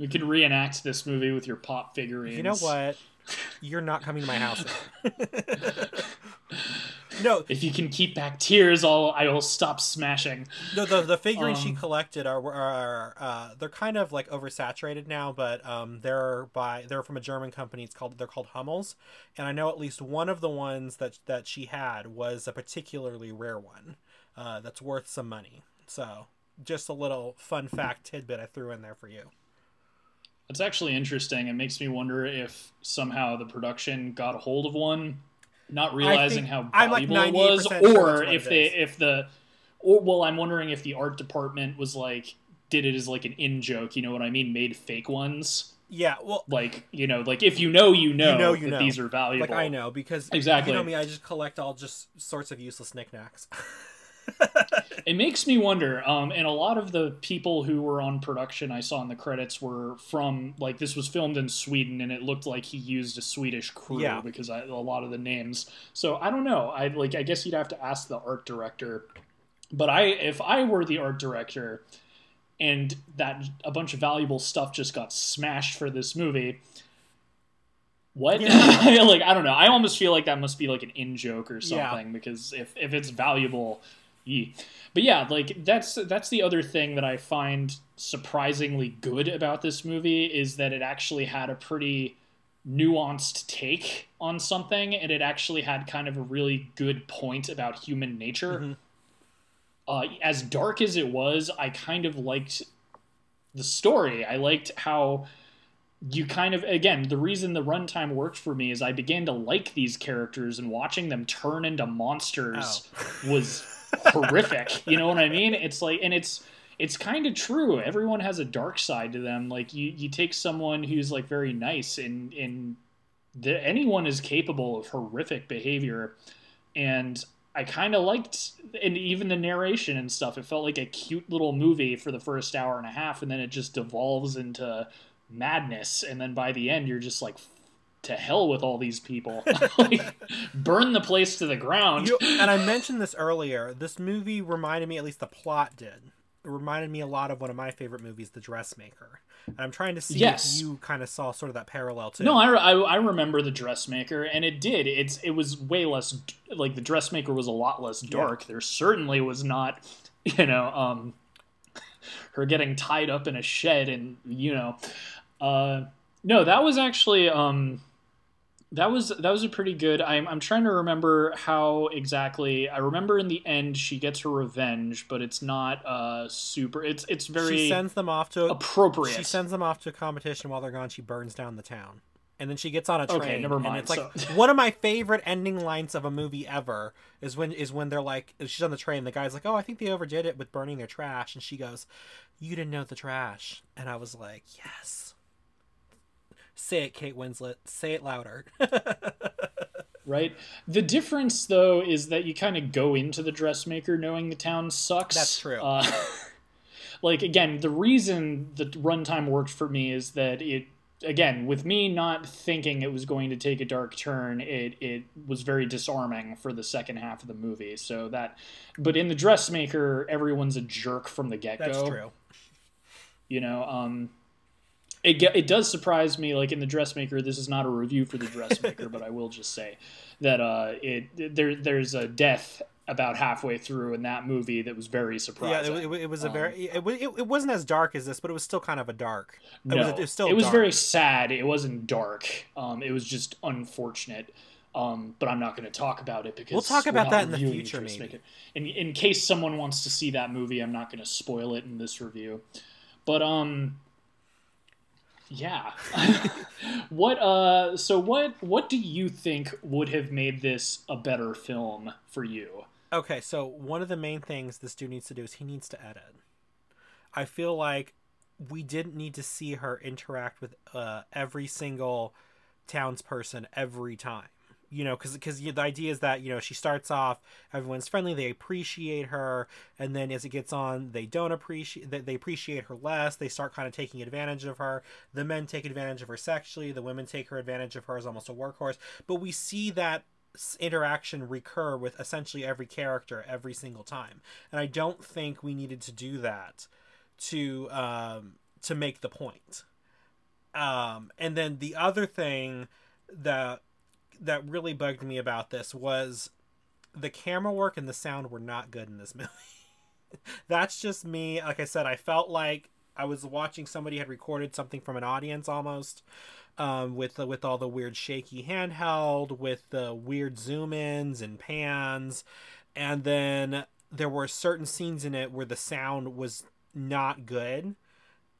we could reenact this movie with your pop figurines. You know what? You're not coming to my house. no, If you can keep back tears, I'll I will stop smashing. no, the the figurines she Um, collected are are uh, they're kind of like oversaturated now, but um, they're by they're from a German company. It's called they're called Hummels, and I know at least one of the ones that that she had was a particularly rare one uh, that's worth some money. So just a little fun fact tidbit I threw in there for you. It's actually interesting. It makes me wonder if somehow the production got a hold of one, not realizing how I'm like valuable it was, 98% sure or if they if the or well, I'm wondering if the art department was like did it as like an in joke. You know what I mean? Made fake ones. Yeah, well, Like you know, like if you know, you know, you know, you that know. these are valuable. like I know because Exactly. You know me, I just collect all just sorts of useless knickknacks. It makes me wonder, um, and a lot of the people who were on production I saw in the credits were from like this was filmed in Sweden, and it looked like he used a Swedish crew Yeah. because I, a lot of the names. So I don't know. I like. I guess you'd have to ask the art director. But I, if I were the art director, and that a bunch of valuable stuff just got smashed for this movie. What? Yeah. like I don't know. I almost feel like that must be like an in joke or Yeah. something because if if it's valuable, But yeah, like that's that's the other thing that I find surprisingly good about this movie is that it actually had a pretty nuanced take on something and it actually had kind of a really good point about human nature. Mhm. Uh, as dark as it was, I kind of liked the story. I liked how you kind of again the reason the runtime worked for me is I began to like these characters and watching them turn into monsters Oh. was horrific. You know what I mean? It's like, and it's it's kind of true. Everyone has a dark side to them. Like you, you take someone who's like very nice, and and the, anyone is capable of horrific behavior. And I kind of liked, and even the narration and stuff. It felt like a cute little movie for the first hour and a half, and then it just devolves into madness. And then by the end, you're just like. To hell with all these people! like, burn the place to the ground. You- and I mentioned this earlier. This movie reminded me, at least the plot did, it reminded me a lot of one of my favorite movies, The Dressmaker. And I'm trying to see Yes. if you kind of saw sort of that parallel too. No, I, I, I remember the dressmaker, and it did. It's it was way less like the dressmaker was a lot less dark. There certainly was not, you know, um, her getting tied up in a shed, and you know, uh, no, that was actually um, that was that was a pretty good. I'm I'm trying to remember how exactly. I remember in the end she gets her revenge, but it's not uh super. It's it's very she sends them off to appropriate. she sends them off to a competition while they're gone. She burns down the town, and then she gets on a train. Okay, never And mind, it's like so- one of my favorite ending lines of a movie ever is when is when they're like she's on the train. The guy's like, "Oh, I think they overdid it with burning their trash," and she goes, "You didn't know the trash," and I was like, "Yes." Say it, Kate Winslet. Say it louder. right? The difference, though, is that you kind of go into the dressmaker knowing the town sucks. That's true. Uh, like again, the reason the runtime worked for me is that it again with me not thinking it was going to take a dark turn it it was very disarming for the second half of the movie so that but in the dressmaker everyone's a jerk from the get-go That's true. you know um it, it does surprise me like in the dressmaker this is not a review for the dressmaker but i will just say that uh it there there's a death about halfway through in that movie that was very Yeah, surprising it, it, it was a Um, very. It, it, it wasn't as dark as this, but it was still kind of a dark. no, It was, it was still. it was dark. very sad. It wasn't dark. Um, it was just unfortunate. Um, but I'm not going to talk about it because We'll talk about that in the future, maybe. In in case someone wants to see that movie, I'm not going to spoil it in this review. But um, yeah. what uh? So what what do you think would have made this a better film for you? Okay, so one of the main things this dude needs to do is he needs to edit. I feel like we didn't need to see her interact with uh, every single townsperson every time. You know, because because the idea is that you know she starts off, everyone's friendly, they appreciate her, and then as it gets on, they don't appreciate they, they appreciate her less. They start kind of taking advantage of her. The men take advantage of her sexually. The women take her advantage of her as almost a workhorse. But we see that interaction recur with essentially every character every single time and i don't think we needed to do that to um to make the point um and then the other thing that that really bugged me about this was the camera work and the sound were not good in this movie. That's just me. Like i said i felt like i was watching somebody had recorded something from an audience almost um, with the, with all the weird shaky handheld, with the weird zoom ins and pans, and then there were certain scenes in it where the sound was not good,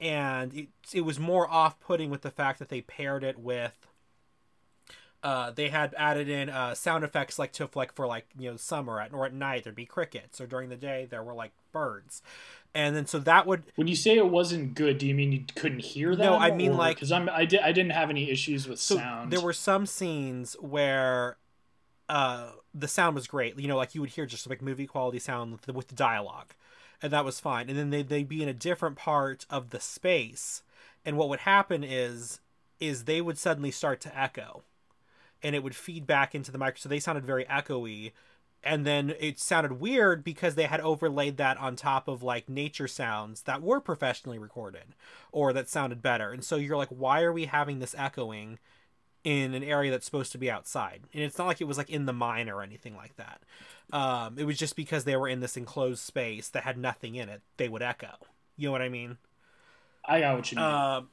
and it it was more off putting with the fact that they paired it with. Uh, they had added in uh, sound effects like to like for like you know summer at or at night there'd be crickets or during the day there were like birds, and then so that would When you say it wasn't good, do you mean you couldn't hear that? No, I mean, like- because I'm I, di- I didn't have any issues with so sound. there were some scenes where uh the sound was great you know like you would hear just like movie quality sound with the, with the dialogue and that was fine and then they, they'd be in a different part of the space and what would happen is is they would suddenly start to echo and it would feed back into the mic so they sounded very echoey. And then it sounded weird because they had overlaid that on top of like nature sounds that were professionally recorded or that sounded better. And so you're like why are we having this echoing in an area that's supposed to be outside? And it's not like it was like in the mine or anything like that. Um, it was just because they were in this enclosed space that had nothing in it they would echo. You know what i mean? I got what you mean. um,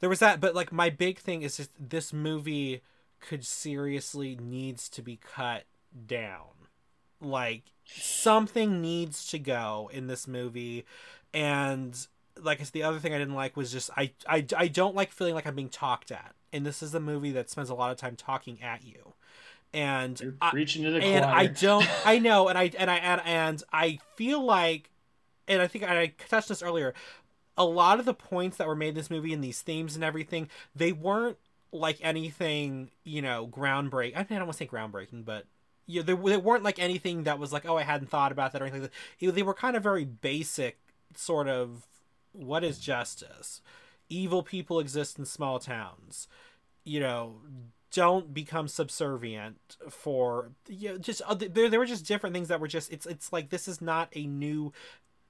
there was that, but like my big thing is just this movie could seriously needs to be cut down. Like something needs to go in this movie, and like it's the other thing I didn't like was just I I I don't like feeling like I'm being talked at, and this is a movie that spends a lot of time talking at you, and You're I, preaching to the and choir. I don't I know and I and I and, and I feel like and I think I touched this earlier a lot of the points that were made in this movie and these themes and everything they weren't like anything you know groundbreaking I, don't want to say groundbreaking but yeah they, they weren't like anything that was like oh I hadn't thought about that or anything like that. they were kind of very basic sort of what is justice evil people exist in small towns you know don't become subservient for you know, just there there were just different things that were just it's it's like this is not a new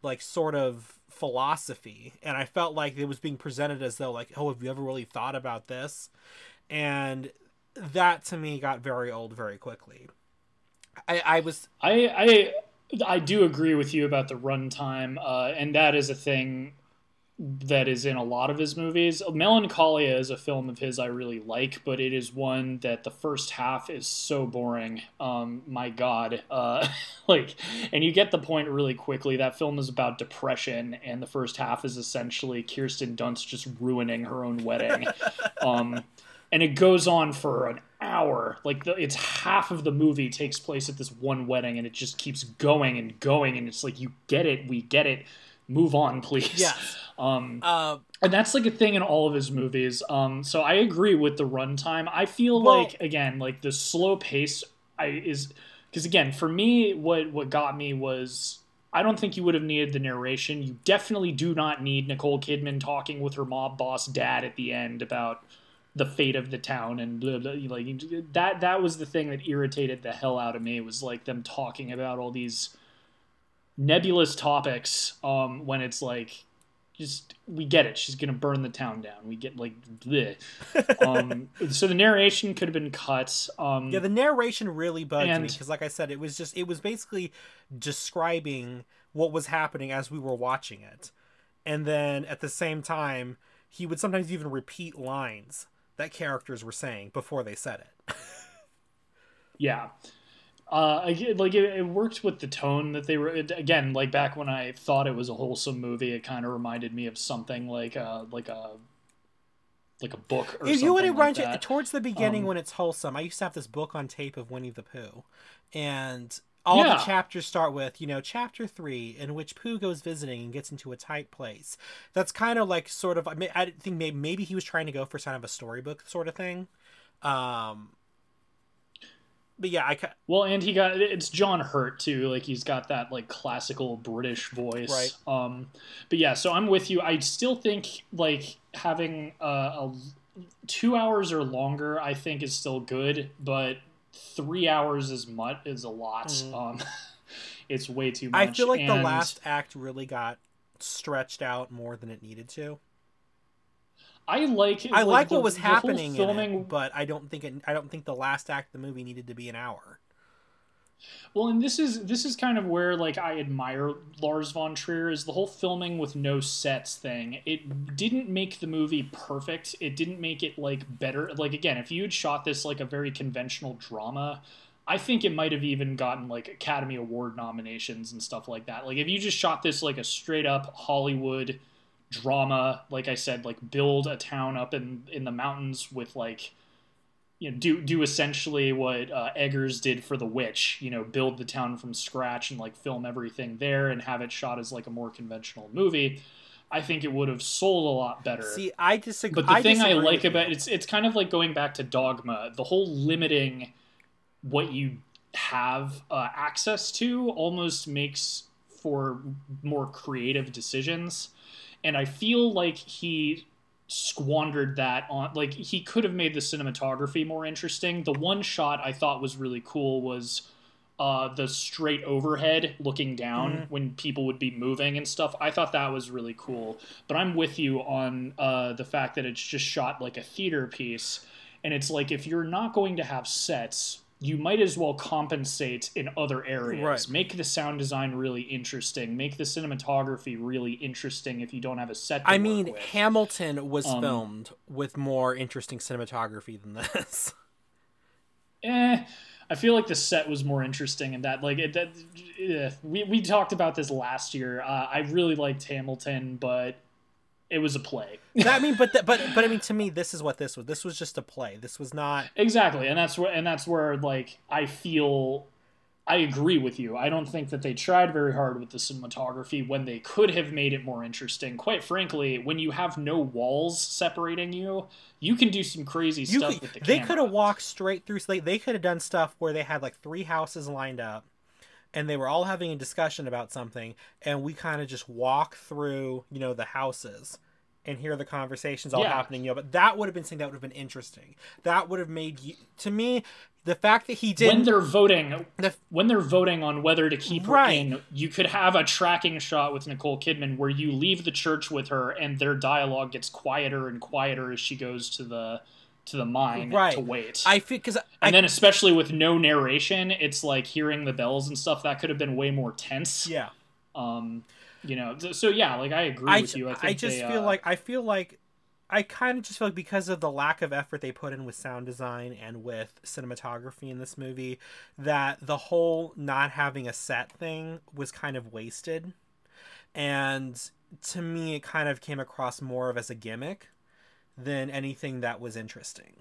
like sort of philosophy and I felt like it was being presented as though like oh have you ever really thought about this? And that to me got very old very quickly. I I was I I I do agree with you about the runtime, uh, and that is a thing that is in a lot of his movies. Melancholia is a film of his I really like, but it is one that the first half is so boring. Um, my God, uh, like, and you get the point really quickly. That film is about depression, and the first half is essentially Kirsten Dunst just ruining her own wedding. um, and it goes on for an hour. Like the, it's half of the movie takes place at this one wedding, and it just keeps going and going. And it's like you get it, we get it. Move on, please. Yeah. Um, Uh, and that's like a thing in all of his movies. Um, so I agree with the runtime. I feel Well- like again, like the slow pace, I is because again, for me, what what got me was I don't think you would have needed the narration. You definitely do not need Nicole Kidman talking with her mob boss dad at the end about the fate of the town and blah, blah, like that. That was the thing that irritated the hell out of me. Was like them talking about all these nebulous topics um, when it's like just we get it she's gonna burn the town down we get like bleh. um so the narration could have been cut um yeah, the narration really bugged me because, like I said, it was just it was basically describing what was happening as we were watching it, and then at the same time, he would sometimes even repeat lines that characters were saying before they said it. yeah uh I like it, it worked with the tone that they were it, again like back when i thought it was a wholesome movie it kind of reminded me of something like uh like a like a book or if something you to like that. towards the beginning Um, when it's wholesome, I used to have this book on tape of Winnie the Pooh, and all Yeah. the chapters start with you know chapter three in which Pooh goes visiting and gets into a tight place. That's kind of like sort of I mean, I think maybe maybe he was trying to go for kind of a storybook sort of thing. Um, but yeah, I ca- Well, and he got it's John Hurt too. Like he's got that like classical British voice. Right. Um, but yeah, so I'm with you. I still think like having a, a two hours or longer, I think is still good, but three hours is much is a lot. Mhm. Um, it's way too much. I feel like the last act really got stretched out more than it needed to. I like I like the- what was happening in filming it, but I don't think it. I don't think the last act of the movie needed to be an hour. Well, and this is this is kind of where like I admire Lars von Trier is the whole filming with no sets thing. It didn't make the movie perfect. It didn't make it like better. Like again, if you had shot this like a very conventional drama, I think it might have even gotten like Academy Award nominations and stuff like that. Like if you just shot this like a straight up Hollywood drama, like I said, like build a town up in in the mountains with like you know do do essentially what uh, Eggers did for The Witch. You know, build the town from scratch and like film everything there and have it shot as like a more conventional movie. I think it would have sold a lot better. See, I disagree. but the thing I like about it's it's kind of like going back to Dogma. The whole limiting what you have uh, access to almost makes for more creative decisions, and I feel like he squandered that on like he could have made the cinematography more interesting. The one shot I thought was really cool was uh, the straight overhead looking down Mhm. when people would be moving and stuff. I thought that was really cool. But I'm with you on uh, the fact that it's just shot like a theater piece. And it's like if you're not going to have sets, you might as well compensate in other areas. Right. Make the sound design really interesting. Make the cinematography really interesting if you don't have a set. I mean, with. Hamilton was Um, filmed with more interesting cinematography than this. eh, I feel like the set was more interesting in that. Like it, that, eh, we we talked about this last year. Uh, I really liked Hamilton, but it was a play. That- I mean, but th- but but I mean, to me, this is what this was. This was just a play. This was not. exactly, and that's where and that's where like I feel. I agree with you. I don't think that they tried very hard with the cinematography when they could have made it more interesting. Quite frankly, when you have no walls separating you, you can do some crazy You stuff could, with the they could have walked straight through. They, they could have done stuff where they had like three houses lined up, and they were all having a discussion about something, and we kind of just walk through, you know, the houses and hear the conversations all Yeah. happening. You know, but that would have been something that would have been interesting. That would have made you. To me, the fact that he did when they're voting, The, when they're voting on whether to keep her Right. in, you could have a tracking shot with Nicole Kidman where you leave the church with her and their dialogue gets quieter and quieter as she goes to the to the mine Right. to wait. I feel because and I then especially with no narration, it's like hearing the bells and stuff that could have been way more tense. yeah. Um, you know, so yeah, like I agree I, with you. I, I, just they, feel uh, like I feel like I kind of just feel like because of the lack of effort they put in with sound design and with cinematography in this movie, that the whole not having a set thing was kind of wasted. And to me, it kind of came across more of as a gimmick than anything that was interesting.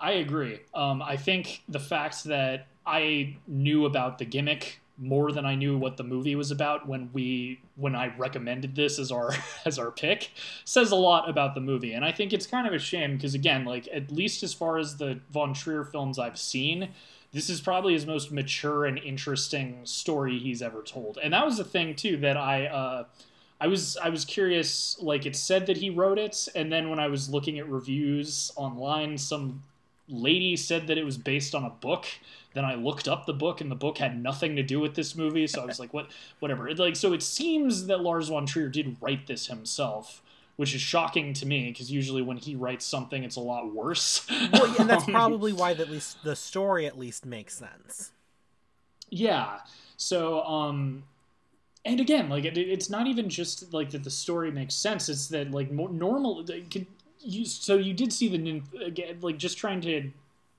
I agree. Um, I think the fact that I knew about the gimmick more than I knew what the movie was about when we when I recommended this as our as our pick says a lot about the movie and I think it's kind of a shame because again like at least as far as the Von Trier films I've seen this is probably his most mature and interesting story he's ever told and that was the thing too that I uh, I was I was curious like it said that he wrote it and then when I was looking at reviews online some lady said that it was based on a book then I looked up the book, and the book had nothing to do with this movie. So I was like, "What? Whatever." It, like, so it seems that Lars von Trier did write this himself, which is shocking to me because usually when he writes something, it's a lot worse. well, yeah, and that's probably why at least the story at least makes sense. Yeah. So, um, and again, like it, it's not even just like that the story makes sense. It's that like more normal. Could, you, so you did see the again, like just trying to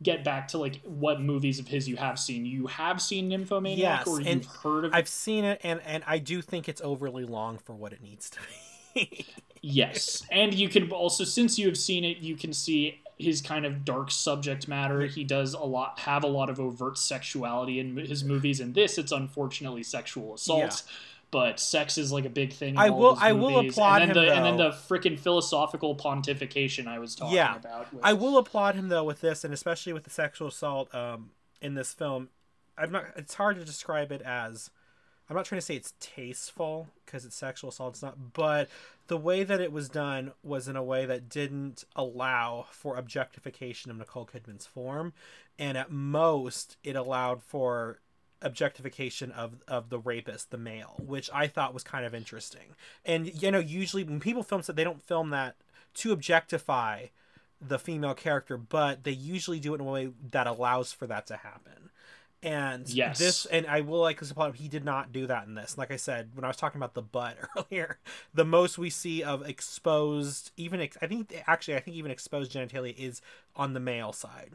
get back to like what movies of his you have seen. You have seen Nymphomaniac, yes, or you've heard of. I've seen it, and and I do think it's overly long for what it needs to be. yes, and you can also, since you have seen it, you can see his kind of dark subject matter. He does a lot, have a lot of overt sexuality in his movies. In this, it's unfortunately sexual assault. Yeah but sex is like a big thing. I will. I will applaud and him. The, though. And then the freaking philosophical pontification I was talking yeah, about. With... I will applaud him though with this, and especially with the sexual assault um, in this film. I'm not. It's hard to describe it as. I'm not trying to say it's tasteful because it's sexual assault. It's not, but the way that it was done was in a way that didn't allow for objectification of Nicole Kidman's form, and at most it allowed for objectification of of the rapist, the male, which I thought was kind of interesting. And you know, usually when people film that, they don't film that to objectify the female character, but they usually do it in a way that allows for that to happen. And yes. this, and I will like this applaud. He did not do that in this. Like I said, when I was talking about the butt earlier, the most we see of exposed, even I think actually I think even exposed genitalia is on the male side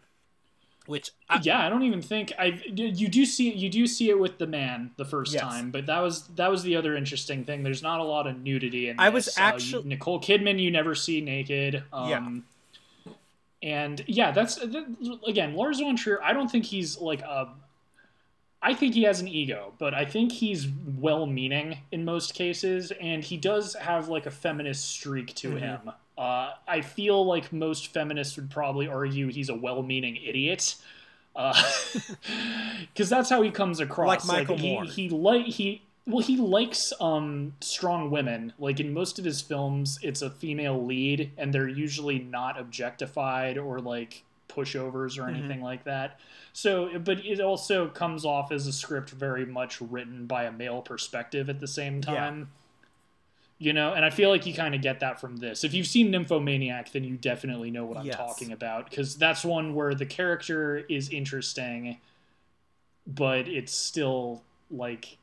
which I, yeah i don't even think i you do see you do see it with the man the first yes. time but that was that was the other interesting thing there's not a lot of nudity in i was actually uh, you, nicole kidman you never see naked um, yeah. and yeah that's again lars von trier i don't think he's like a I think he has an ego, but I think he's well meaning in most cases, and he does have like a feminist streak to mm-hmm. him. Uh, I feel like most feminists would probably argue he's a well-meaning idiot, because uh, that's how he comes across. Like Michael like, Moore. He, he like he well he likes um, strong women. Like in most of his films, it's a female lead, and they're usually not objectified or like pushovers or mm-hmm. anything mm-hmm. like that. So, but it also comes off as a script very much written by a male perspective at the same time. Yeah you know and i feel like you kind of get that from this. If you've seen nymphomaniac then you definitely know what i'm yes. talking about because that's one where the character is interesting but it's still like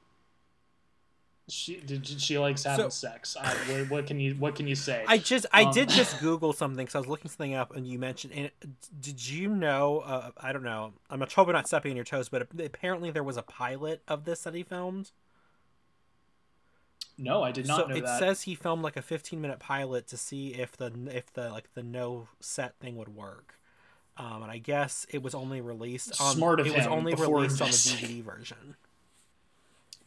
she did she likes having so, sex? I, what, what, can you what can you say? I just i um, did just google something because i was looking something up and you mentioned and did you know uh, i don't know i'm probably not stepping on your toes but apparently there was a pilot of this that he filmed no, I did not so it that. says he filmed like a 15 minute pilot to see if the if the like the no set thing would work. Um, and I guess it was only released on Smart of it was only released on the DVD version.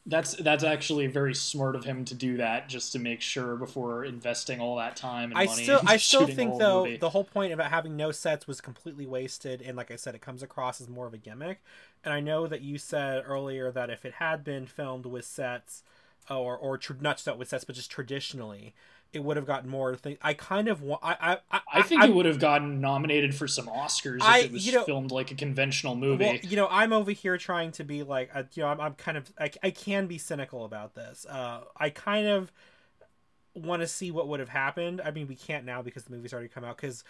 That's that's actually very smart of him to do that just to make sure before investing all that time and I money. Still, I still think though movie. the whole point about having no sets was completely wasted, and like I said, it comes across as more of a gimmick. And I know that you said earlier that if it had been filmed with sets, or or tr- not just with sets, but just traditionally, it would have gotten more. Thing I kind of want. I I I, think I, it would have gotten nominated for some Oscars if it was you know, filmed like a conventional movie. Well, you know, I'm over here trying to be like, uh, you know, I'm, I'm kind of I, I can be cynical about this. Uh, I kind of want to see what would have happened. I mean, we can't now because the movie's already come out. Because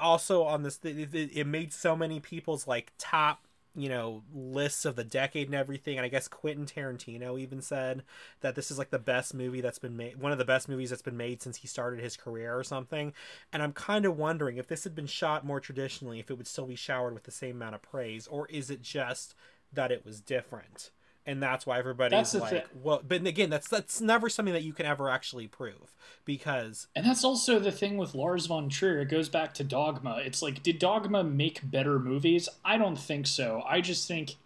also on this, it, it made so many people's like top you know lists of the decade and everything. And i guess quentin tarantino even said that this is like the best movie that's been made one of the best movies that's been made since he started his career or something. And i'm kind of wondering if this had been shot more traditionally if it would still be showered with the same amount of praise or is it just that it was different and that's why everybody's that's like, well, but again, that's that's never something that you can ever actually prove because. And that's also the thing with Lars von Trier. It goes back to Dogma. It's like, did Dogma make better movies? I don't think so. I just think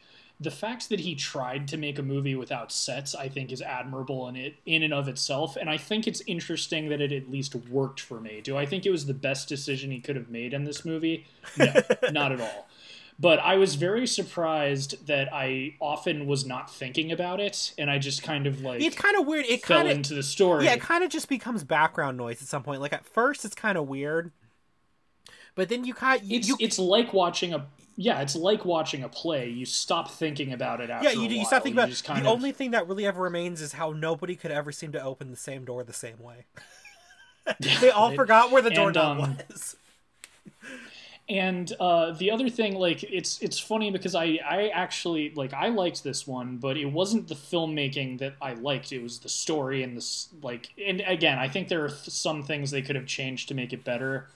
the fact that he tried to make a movie without sets, I think, is admirable in it in and of itself. And I think it's interesting that it at least worked for me. Do I think it was the best decision he could have made in this movie? No, not at all. But I was very surprised that I often was not thinking about it, and I just kind of like it's kind of weird. It fell kind of into the story. yeah, it kind of just becomes background noise at some point. Like at first, it's kind of weird, but then you kind you, it's you it's like watching a yeah, it's like watching a play. You stop thinking about it after. yeah you, you stop thinking about just the kind of, only thing that really ever remains is how nobody could ever seem to open the same door the same way. they all right. forgot where the door And, um, was. And uh, the other thing, like it's it's funny because I I actually like I liked this one, but it wasn't the filmmaking that I liked. It was the story and this like and again I think there are th- some things they could have changed to make it better.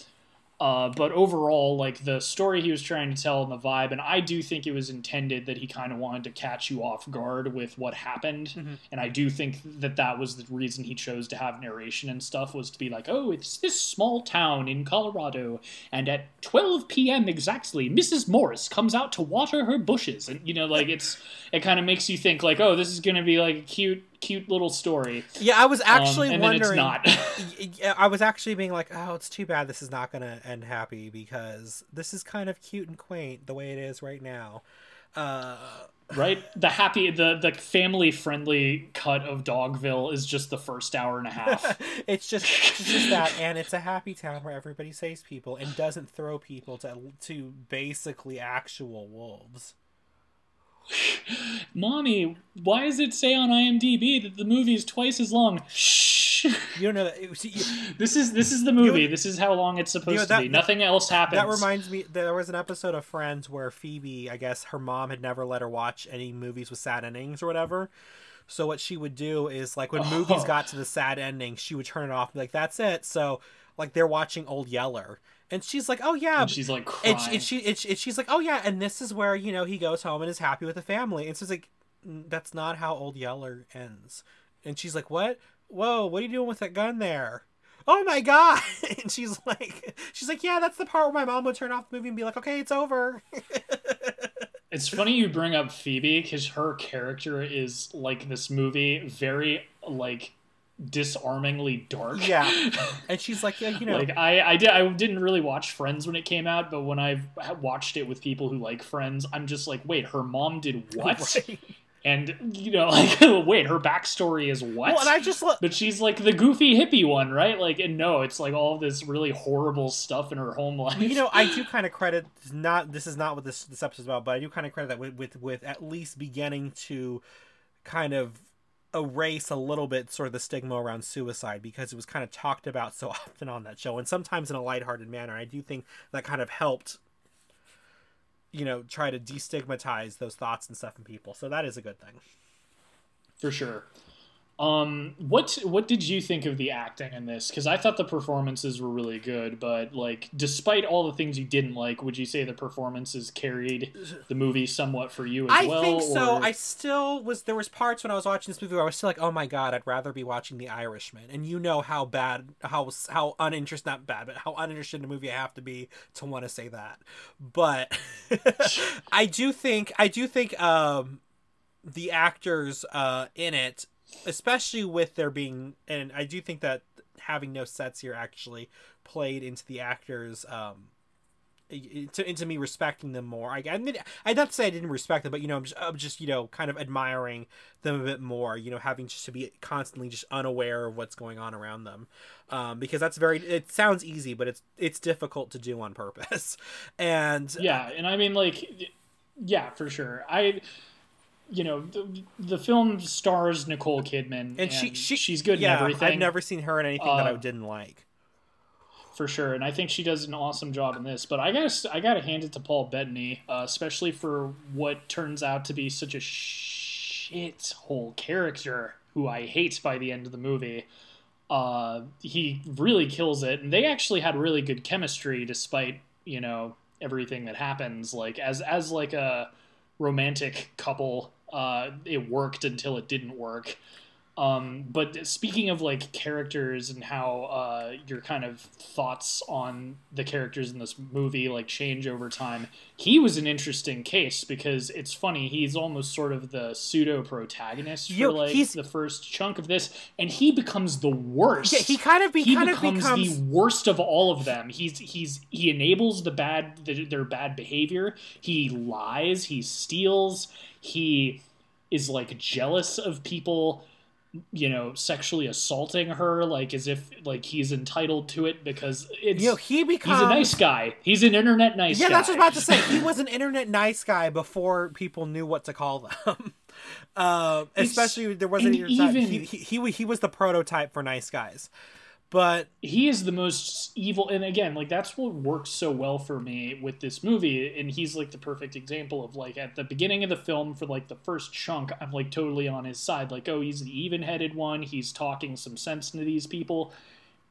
Uh, but overall, like the story he was trying to tell and the vibe, and I do think it was intended that he kind of wanted to catch you off guard with what happened, and I do think that that was the reason he chose to have narration and stuff was to be like, oh, it's this small town in Colorado, and at 12 p.m. exactly, Mrs. Morris comes out to water her bushes, and you know, like it's it kind of makes you think like, oh, this is gonna be like a cute, cute little story, Yeah, I was um, actually it's wondering. not. Y- y- I was actually being like, oh, it's too bad this is not going to end happy because this is kind of cute and quaint the way it is right now. Uh, right? The happy, the the family friendly cut of Dogville is just the first hour and a half. it's just it's just that, and it's a happy town where everybody saves people and doesn't throw people to to basically actual wolves. Mommy, why does it say on IMDb that the movie is twice as long? Shh. You don't know that. see, you- This is this is the movie. This is how long it's supposed You know, to that- be. that- Nothing else happens. That reminds me, there was an episode of Friends where Phoebe, I guess her mom had never let her watch any movies with sad endings or whatever. So what she would do is like when movies Oh. got to the sad ending, she would turn it off and be like, "That's it." So like they're watching Old Yeller, and she's like, "Oh yeah," and she's like crying. and, she, and she and she- and she's like, "Oh yeah," and this is where you know he goes home and is happy with the family. And so it's like, "Mm, that's not how Old Yeller ends. And she's like, "What? Whoa! What are you doing with that gun there?" Oh my god! And she's like, she's like, "Yeah, that's the part where my mom would turn off the movie and be like, okay, it's over." It's funny you bring up Phoebe because her character is like this movie, very like disarmingly dark. yeah, and she's like, "Yeah, you know." Like I, I did, I didn't really watch Friends when it came out, but when I've watched it with people who like Friends, I'm just like, wait, her mom did what? Right. And you know, like, wait, her backstory is what? Well, and I just lo- but she's like the goofy hippie one, right? Like, and no, it's like all this really horrible stuff in her home life. you know, I do kind of credit not this is not what this this episode's about, but I do kind of credit that with, with with at least beginning to kind of erase a little bit sort of the stigma around suicide because it was kind of talked about so often on that show and sometimes in a lighthearted manner. I do think that kind of helped you know try to destigmatize those thoughts and stuff in people. So that is a good thing. for sure. Um, what what did you think of the acting in this? Because I thought the performances were really good, but like, despite all the things you didn't like, would you say the performances carried the movie somewhat for you as I well? I think so. or- I still was. There was parts when I was watching this movie where I was still like, "Oh my god, I'd rather be watching The Irishman." And you know how bad, how how uninterested, not bad, but how uninterested in a movie I have to be to want to say that. But I do think, I do think, um, the actors uh in it, especially with there being, and I do think that having no sets here actually played into the actors um into, into me respecting them more. I, I mean, I not say I didn't respect them, but you know, I'm just, I'm just you know kind of admiring them a bit more. You know, having just to be constantly just unaware of what's going on around them, um, because that's very. It sounds easy, but it's it's difficult to do on purpose. And yeah, and I mean, like, yeah, for sure. I, you know, the, the film stars Nicole Kidman, and she, she she's good Yeah, in everything. I've never seen her in anything that I Uh, didn't like. for sure, and I think she does an awesome job in this. But I gotta, I gotta hand it to Paul Bettany, uh, especially for what turns out to be such a shit hole character who I hate by the end of the movie. Uh, he really kills it, and they actually had really good chemistry despite you know everything that happens. Like as as like a romantic couple, uh, it worked until it didn't work. Um, but speaking of like characters and how uh, your kind of thoughts on the characters in this movie like change over time, he was an interesting case because it's funny. He's almost sort of the pseudo protagonist for Yo, like he's- the first chunk of this, and he becomes the worst. Yeah, he kind of be, he kind of becomes, becomes the worst of all of them. He's he's he enables the bad the, their bad behavior. He lies. He steals. He is like jealous of people you know sexually assaulting her like as if like he's entitled to it because it's you know he becomes he's a nice guy. He's an internet nice yeah guy that's what I was about to say. He was an internet nice guy before people knew what to call them. Uh, it's- especially there wasn't even- he, he, he he was the prototype for nice guys but he is the most evil and again like that's what works so well for me with this movie and he's like the perfect example of like at the beginning of the film for like the first chunk i'm like totally on his side like oh he's the even-headed one he's talking some sense into these people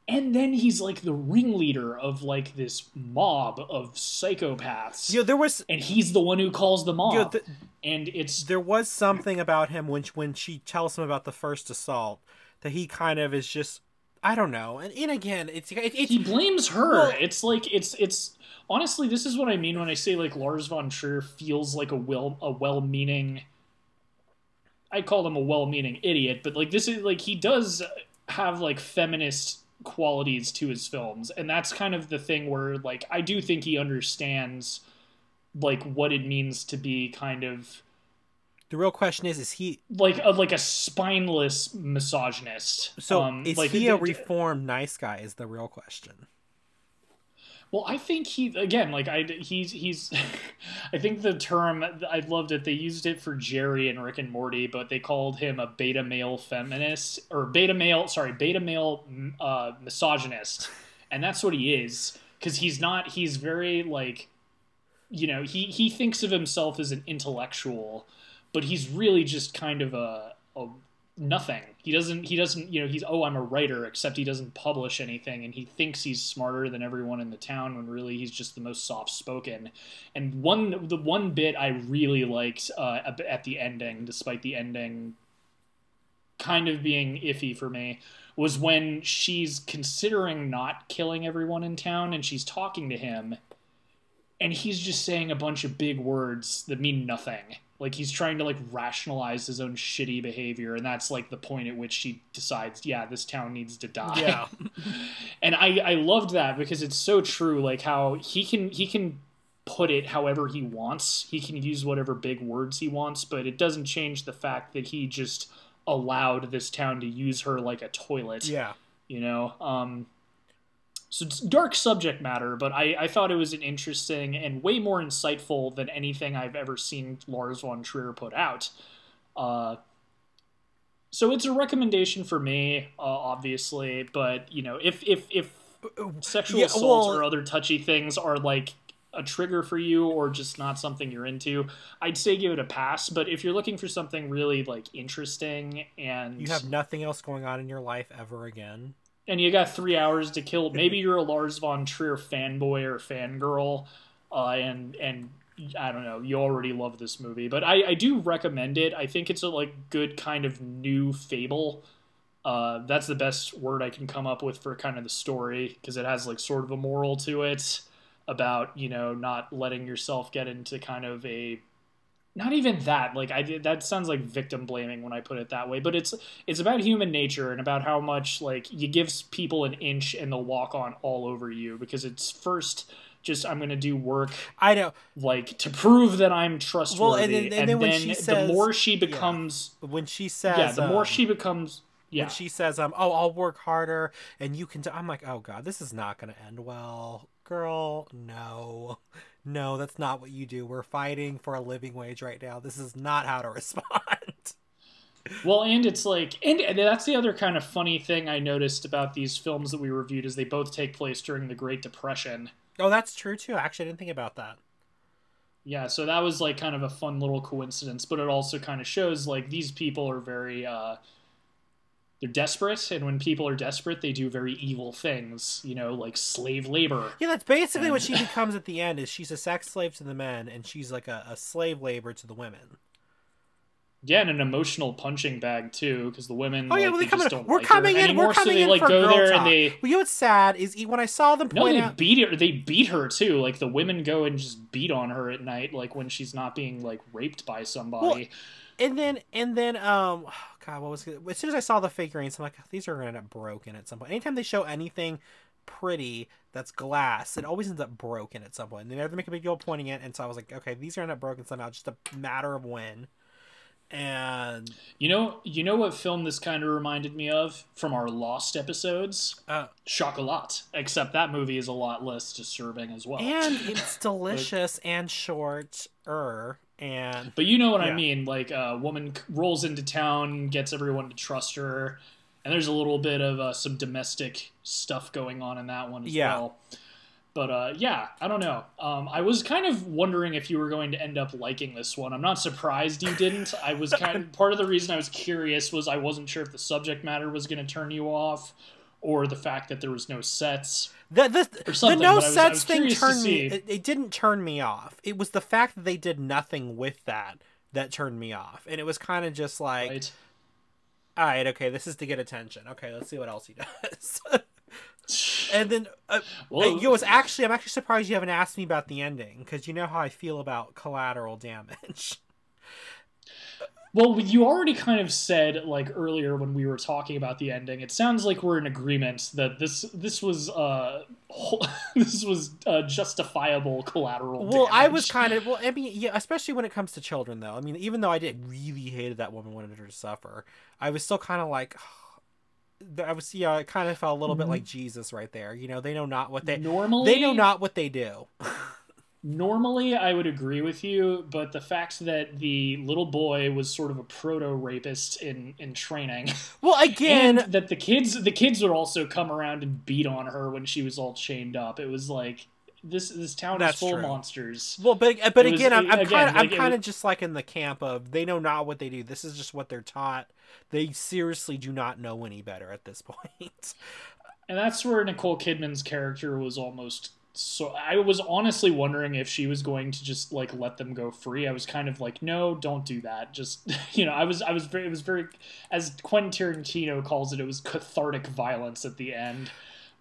and then he's like the ringleader of like this mob of psychopaths. Yeah, there was and he's the one who calls them off you know, th- and it's there was something about him when when she tells him about the first assault that he kind of is just I don't know and, and again it's it, it's he blames her. Well- it's like it's it's honestly this is what I mean when I say like Lars von Trier feels like a will a well-meaning. I call him a well-meaning idiot, but like this is like he does have like feminist qualities to his films, and that's kind of the thing where like I do think he understands like what it means to be kind of the real question is is he like a, like a spineless misogynist. so Um, is like, he a reformed nice guy is the real question Well, I think he again, like I he's he's, I think the term I loved it. They used it for Jerry and Rick and Morty, but they called him a beta male feminist or beta male, sorry, beta male uh, misogynist, and that's what he is because he's not. He's very like, you know, he he thinks of himself as an intellectual, but he's really just kind of a, a nothing. He doesn't he doesn't you know he's oh I'm a writer except he doesn't publish anything and he thinks he's smarter than everyone in the town when really he's just the most soft spoken. And one the one bit I really liked uh, at at the ending, despite the ending kind of being iffy for me, was when she's considering not killing everyone in town and she's talking to him and he's just saying a bunch of big words that mean nothing. Like he's trying to like rationalize his own shitty behavior, and that's like the point at which she decides, yeah, this town needs to die. yeah and I I loved that because it's so true. Like how he can he can put it however he wants. He can use whatever big words he wants, but it doesn't change the fact that he just allowed this town to use her like a toilet yeah you know um so it's dark subject matter but I, I thought it was an interesting and way more insightful than anything i've ever seen lars von trier put out. Uh so it's a recommendation for me uh, obviously but you know if if if sexual Yeah, assault well- or other touchy things are like a trigger for you or just not something you're into i'd say give it a pass. But if you're looking for something really like interesting and you have nothing else going on in your life ever again and you got three hours to kill. Maybe you're a Lars von Trier fanboy or fangirl, uh, and and I don't know. You already love this movie, but I, I do recommend it. I think it's a like good kind of new fable. Uh, that's the best word I can come up with for kind of the story because it has like sort of a moral to it about you know not letting yourself get into kind of a not even that like i did that sounds like victim blaming when i put it that way but it's it's about human nature and about how much like you give people an inch and they'll walk on all over you because it's first just i'm gonna do work I know. like to prove that i'm trustworthy and then- and then when she the says- more she becomes when she says yeah, the more um, she becomes yeah. when she says um oh I'll work harder and you can I'm like oh god this is not gonna end well. Girl no no that's not what you do. We're fighting for a living wage right now. This is not how to respond. Well, and it's like, and that's the other kind of funny thing I noticed about these films that we reviewed is they both take place during the Great Depression. oh that's true too. Actually I didn't think about that. Yeah, so that was like kind of a fun little coincidence, but it also kind of shows like these people are very uh they're desperate and when people are desperate they do very evil things, you know, like slave labor. yeah that's basically what she becomes at the end is she's a sex slave to the men and she's like a, a slave labor to the women Yeah, and an emotional punching bag too, because the women. Oh yeah, like, well, they they come in. We're like coming in. anymore, We're coming so they in like for go girl there talk. and they. Well, you know what's sad is when I saw them No, they out. beat her. They beat her too. Like the women go and just beat on her at night, like when she's not being like raped by somebody. And then and then um, God, what was it? as soon as I saw the figurines, I'm like, these are gonna end up broken at some point. Anytime they show anything pretty that's glass, it always ends up broken at some point. And they never make a big deal pointing it, and so I was like, okay, these are gonna end up broken somehow. Just a matter of when. And You know, you know what film this kind of reminded me of from our Lost episodes? uh, Chocolat. Except that movie is a lot less disturbing as well. and it's delicious and short er and But you know what I mean. Like a woman rolls into town, gets everyone to trust her, and there's a little bit of uh, some domestic stuff going on in that one as Yeah. well. But uh, yeah, I don't know. Um, I was kind of wondering if you were going to end up liking this one. I'm not surprised you didn't. I was kind of part of the reason I was curious was I wasn't sure if the subject matter was going to turn you off, or the fact that there was no sets. The the, the no was- sets thing turned me. It, it didn't turn me off. It was the fact that they did nothing with that that turned me off, and it was kind of just like, Right? all right, okay, this is to get attention. Okay, let's see what else he does. and then, uh, Well, uh, you know, it's actually I'm actually surprised you haven't asked me about the ending because you know how I feel about collateral damage. Well, you already kind of said like earlier when we were talking about the ending. It sounds like we're in agreement that this this was uh whole- this was uh, justifiable collateral. Well, I was kind of well. I mean, yeah, especially when it comes to children, though. I mean, even though I did really hated that woman wanted her to suffer, I was still kind of like, I was yeah, I kind of felt a little bit Mhm. like Jesus right there. You know, they know not what they normally they know not what they do. Normally, I would agree with you, but the fact that the little boy was sort of a proto rapist in in training, Well, again, and that the kids the kids would also come around and beat on her when she was all chained up. It was like this this town That's is full true. of monsters. well, but uh, but was- again, I'm, I'm kind of like, I'm kind of just like in the camp of they know not what they do. This is just what they're taught. They seriously do not know any better at this point. And that's where Nicole Kidman's character was almost so I was honestly wondering if she was going to just like let them go free. I was kind of like, no, don't do that. Just you know, I was I was very it was very as Quentin Tarantino calls it, it was cathartic violence at the end.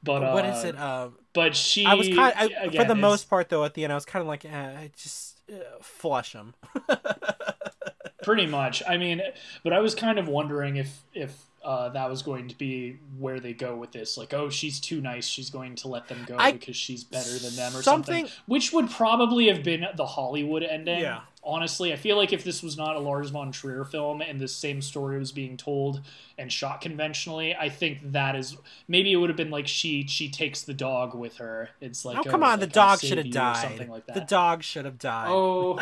But uh, what is it? Uh, But she I was kind I, again, for the most part though. At the end, I was kind of like, eh, just uh, flush them. pretty much. I mean, but I was kind of wondering if if uh, that was going to be where they go with this. Like, oh, she's too nice. She's going to let them go I- because she's better than them, or Something- something. Which would probably have been the Hollywood ending. Yeah. Honestly, I feel like if this was not a Lars von Trier film and the same story was being told and shot conventionally, I think that is maybe it would have been like she she takes the dog with her. It's like oh come on, the like, I'll dog should have died. Something like that. The dog should have died. Oh.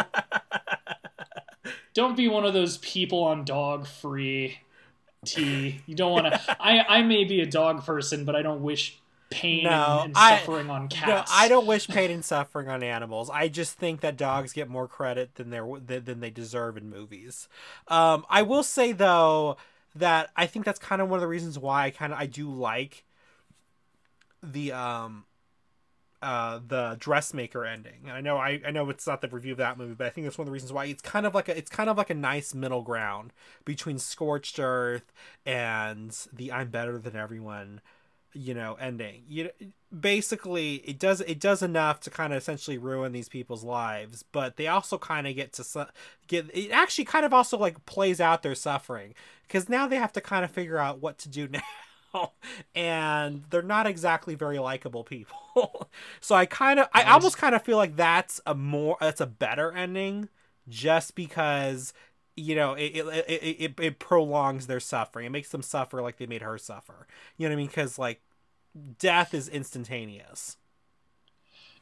don't be one of those people on dog free tea. You don't want to. I, I may be a dog person, but I don't wish pain No, and, and I- suffering on No, cats. I don't wish pain and suffering on animals. I just think that dogs get more credit than they than than they deserve in movies. Um, I will say though that I think that's kind of one of the reasons why I kind of I do like the um uh the dressmaker ending. And I know I, I know it's not the review of that movie, but I think that's one of the reasons why it's kind of like a it's kind of like a nice middle ground between Scorched Earth and the I'm better than everyone you know ending you basically it does it does enough to kind of essentially ruin these people's lives but they also kind of get to su- get it actually kind of also like plays out their suffering because now they have to kind of figure out what to do now and they're not exactly very likable people. So i kind of i almost kind of feel like that's a more that's a better ending just because you know it it, it, it it prolongs their suffering. It makes them suffer like they made her suffer. You know what i mean? Because like death is instantaneous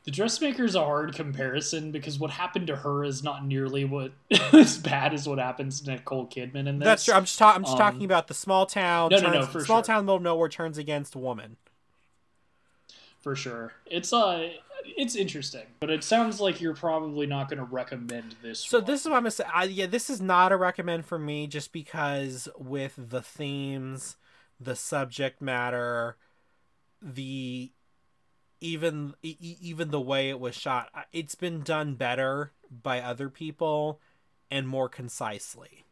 The dressmaker is a hard comparison because what happened to her is not nearly what as bad as what happens to Nicole Kidman in this. that's true i'm just, ta- I'm just Um, talking about the small town no, no, no, for small sure. town the middle of nowhere turns against woman for sure. It's uh, it's interesting, but it sounds like you're probably not going to recommend this. So one. this is what I'm gonna say. I, yeah, this is not a recommend for me, just because with the themes, the subject matter, the even even the way it was shot, it's been done better by other people and more concisely.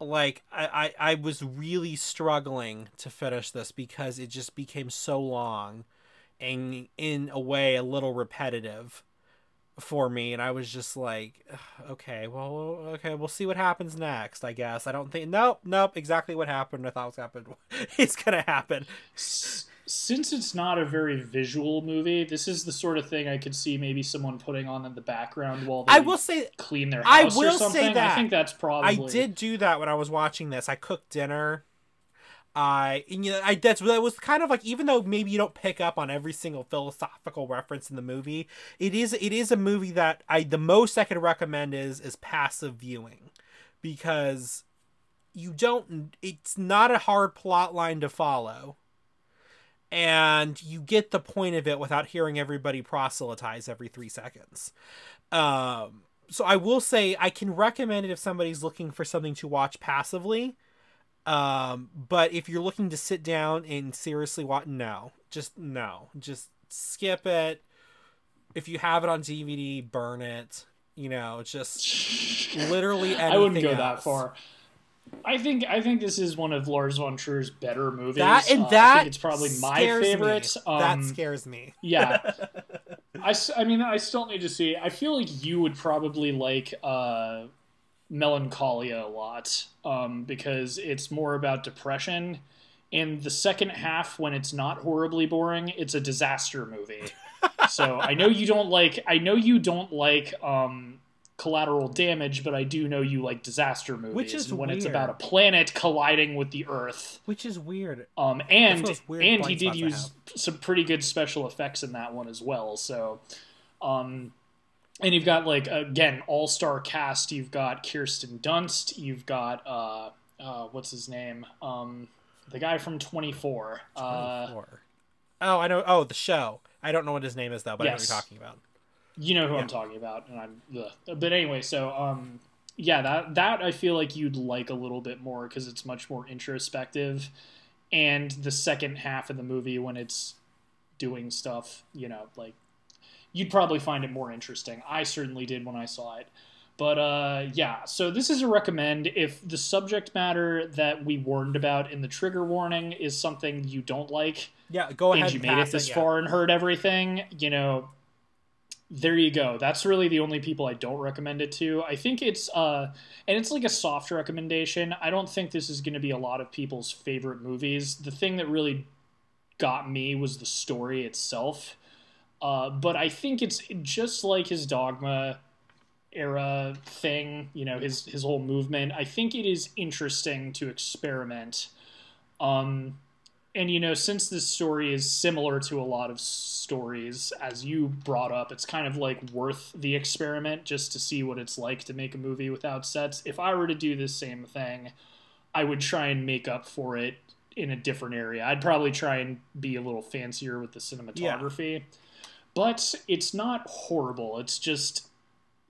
like I, I I was really struggling to finish this because it just became so long and in a way a little repetitive for me. And I was just like okay well okay we'll see what happens next I guess. I don't think nope nope exactly what happened I thought was happened it's gonna happen since it's not a very visual movie, this is the sort of thing I could see maybe someone putting on in the background while they I will say clean their house I will or something. say that I think that's probably I did do that when I was watching this. I cooked dinner. I you know I that's that was kind of like even though maybe you don't pick up on every single philosophical reference in the movie, it is it is a movie that I the most I could recommend is is passive viewing because you don't it's not a hard plot line to follow and you get the point of it without hearing everybody proselytize every three seconds. Um, so I will say I can recommend it if somebody's looking for something to watch passively. Um, but if you're looking to sit down and seriously watch, no, just no, just skip it. If you have it on DVD, burn it. You know, just literally. I wouldn't go else. that far. I think I think this is one of Lars von Trier's better movies. That and uh, that it's probably my favorite. Um, that scares me. yeah, I, I mean I still need to see. I feel like you would probably like uh, Melancholia a lot um, because it's more about depression. In the second half, when it's not horribly boring, it's a disaster movie. so I know you don't like. I know you don't like. Um, collateral damage, but I do know you like disaster movies. Which is when weird. it's about a planet colliding with the Earth. Which is weird. Um, and weird and he did use some pretty good special effects in that one as well. So, um, and you've got like again all star cast. You've got Kirsten Dunst. You've got uh, uh, what's his name? Um, the guy from Twenty Four. Uh, oh, I know. Oh, the show. I don't know what his name is though, but Yes. I know what you're talking about. You know who Yeah. I'm talking about, and I'm. Ugh. But anyway, so um, yeah, that that I feel like you'd like a little bit more because it's much more introspective, and the second half of the movie when it's doing stuff, you know, like you'd probably find it more interesting. I certainly did when I saw it. But uh, yeah, so this is a recommend. If the subject matter that we warned about in the trigger warning is something you don't like, Yeah, go ahead. and you and made it this yeah. far and heard everything, you know, there you go. That's really the only people I don't recommend it to. I think it's uh and it's like a soft recommendation. I don't think this is going to be a lot of people's favorite movies. The thing that really got me was the story itself. Uh, but I think it's just like his Dogma era thing, you know, his his whole movement. I think it is interesting to experiment. Um, and you know, since this story is similar to a lot of stories, as you brought up, it's kind of like worth the experiment just to see what it's like to make a movie without sets. If I were to do this same thing, I would try and make up for it in a different area. I'd probably try and be a little fancier with the cinematography. But it's not horrible. It's just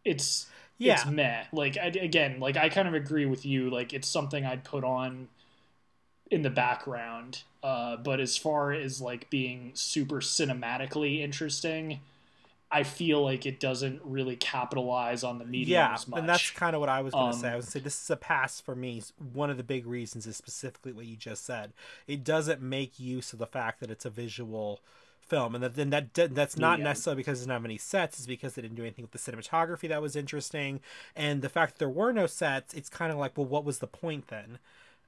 it's Yeah. it's meh. Like I, again, like I kind of agree with you. Like it's something I'd put on in the background. Uh, but as far as like being super cinematically interesting, I feel like it doesn't really capitalize on the medium Yeah, as much. and that's kind of what I was going to say. I Um, was going to say this is a pass for me. One of the big reasons is specifically what you just said. It doesn't make use of the fact that it's a visual film, and that then that that's not Yeah. necessarily because there's not many sets. It's because they didn't do anything with the cinematography that was interesting, and the fact that there were no sets. It's kind of like, well, what was the point then?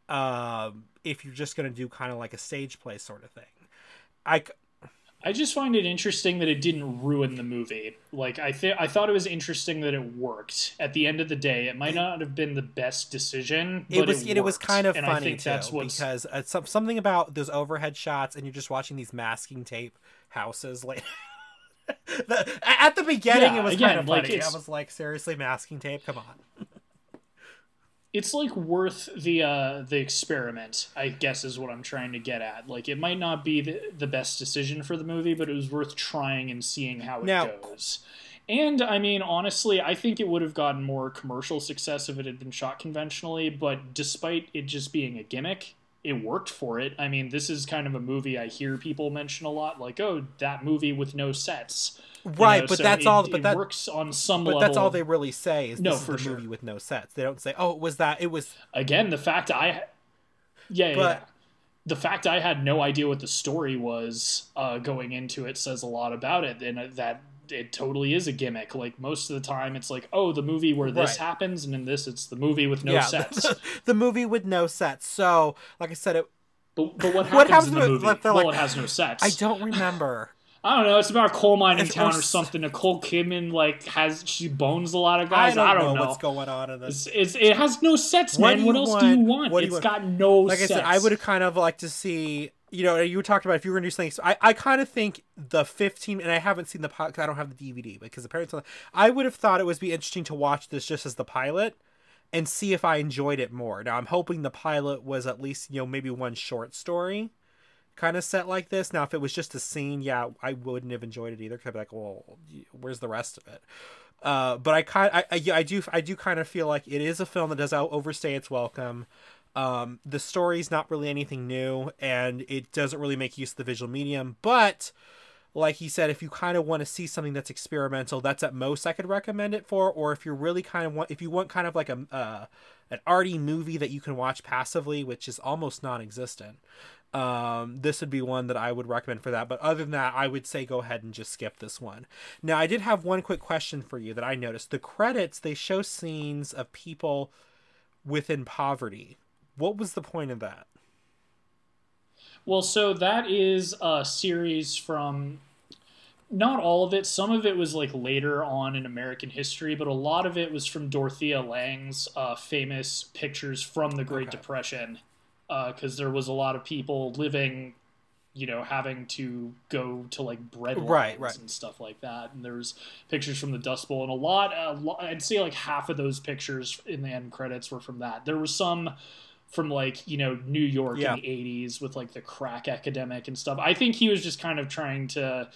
Um, if you're just going to do kind of like a stage play sort of thing, I, I just find it interesting that it didn't ruin the movie. Like I th- I thought it was interesting that it worked. At the end of the day, it might not have been the best decision, but it was it, it, was kind of and funny I think too that's what's because uh, some, something about those overhead shots and you're just watching these masking tape houses like the, at the beginning Yeah, it was again, kind of like, funny. I was like, seriously, masking tape? Come on. It's like worth the uh the experiment i guess is what i'm trying to get at. Like it might not be the, the best decision for the movie but it was worth trying and seeing how it Now- goes. And i mean honestly i think it would have gotten more commercial success if it had been shot conventionally but despite it just being a gimmick it worked for it. I mean, this is kind of a movie I hear people mention a lot, like, oh, that movie with no sets. Right, You know, but so that's it- all. But that works on some level. But level. that's all they really say is No, this is for the sure. movie with no sets. They don't say, "Oh, it was that." It was. Again, the fact I, yeah, yeah, But- yeah. the fact I had no idea what the story was uh, going into it says a lot about it, and that it totally is a gimmick. Like most of the time, it's like, oh, the movie where this Right. happens, and in this, it's the movie with no yeah, sets. The, the movie with no sets. So, like I said, it. But, but what happens, What happens in the movie? well, like, it has no sets. I don't remember. I don't know. It's about a coal mining It's- town or something. Nicole Kidman like has she bones a lot of I guys. don't, I don't, know, what's going on in this. It's, it's it has no sets, What man. What else do you want? want? What do you It's want? got no Like sets. I said, I would have kind of liked to see. You know, you talked about if you were going to do something. So I, I kind of think the 15, and I haven't seen the pilot because I don't have the DVD, because apparently I would have thought it would be interesting to watch this just as the pilot and see if I enjoyed it more. Now, I'm hoping the pilot was at least, you know, maybe one short story kind of set like this. Now, if it was just a scene, yeah, I wouldn't have enjoyed it either. Cause I'd be like, well, where's the rest of it? Uh, but I kind, I, I, I do, I do kind of feel like it is a film that does overstay its welcome. Um, the story's not really anything new, and it doesn't really make use of the visual medium. But like he said, if you kind of want to see something that's experimental, that's at most I could recommend it for. Or if you're really kind of want, if you want kind of like a uh, an arty movie that you can watch passively, which is almost non-existent, um, this would be one that I would recommend for that. But other than that, I would say go ahead and just skip this one. Now, I did have one quick question for you that I noticed. The credits they show scenes of people within poverty. What was the point of that? Well, so that is a series from not all of it. Some of it was like later on in American history, but a lot of it was from Dorothea Lange's uh, famous pictures from the Great Okay. Depression, because there was a lot of people living, you know, having to go to like bread Right, right. and stuff like that. And there's pictures from the Dust Bowl, and a lot, a lot, I'd say like half of those pictures in the end credits were from that. There was some from like you know New York Yeah. in the 80s with like the crack epidemic and stuff. I think he was just kind of trying to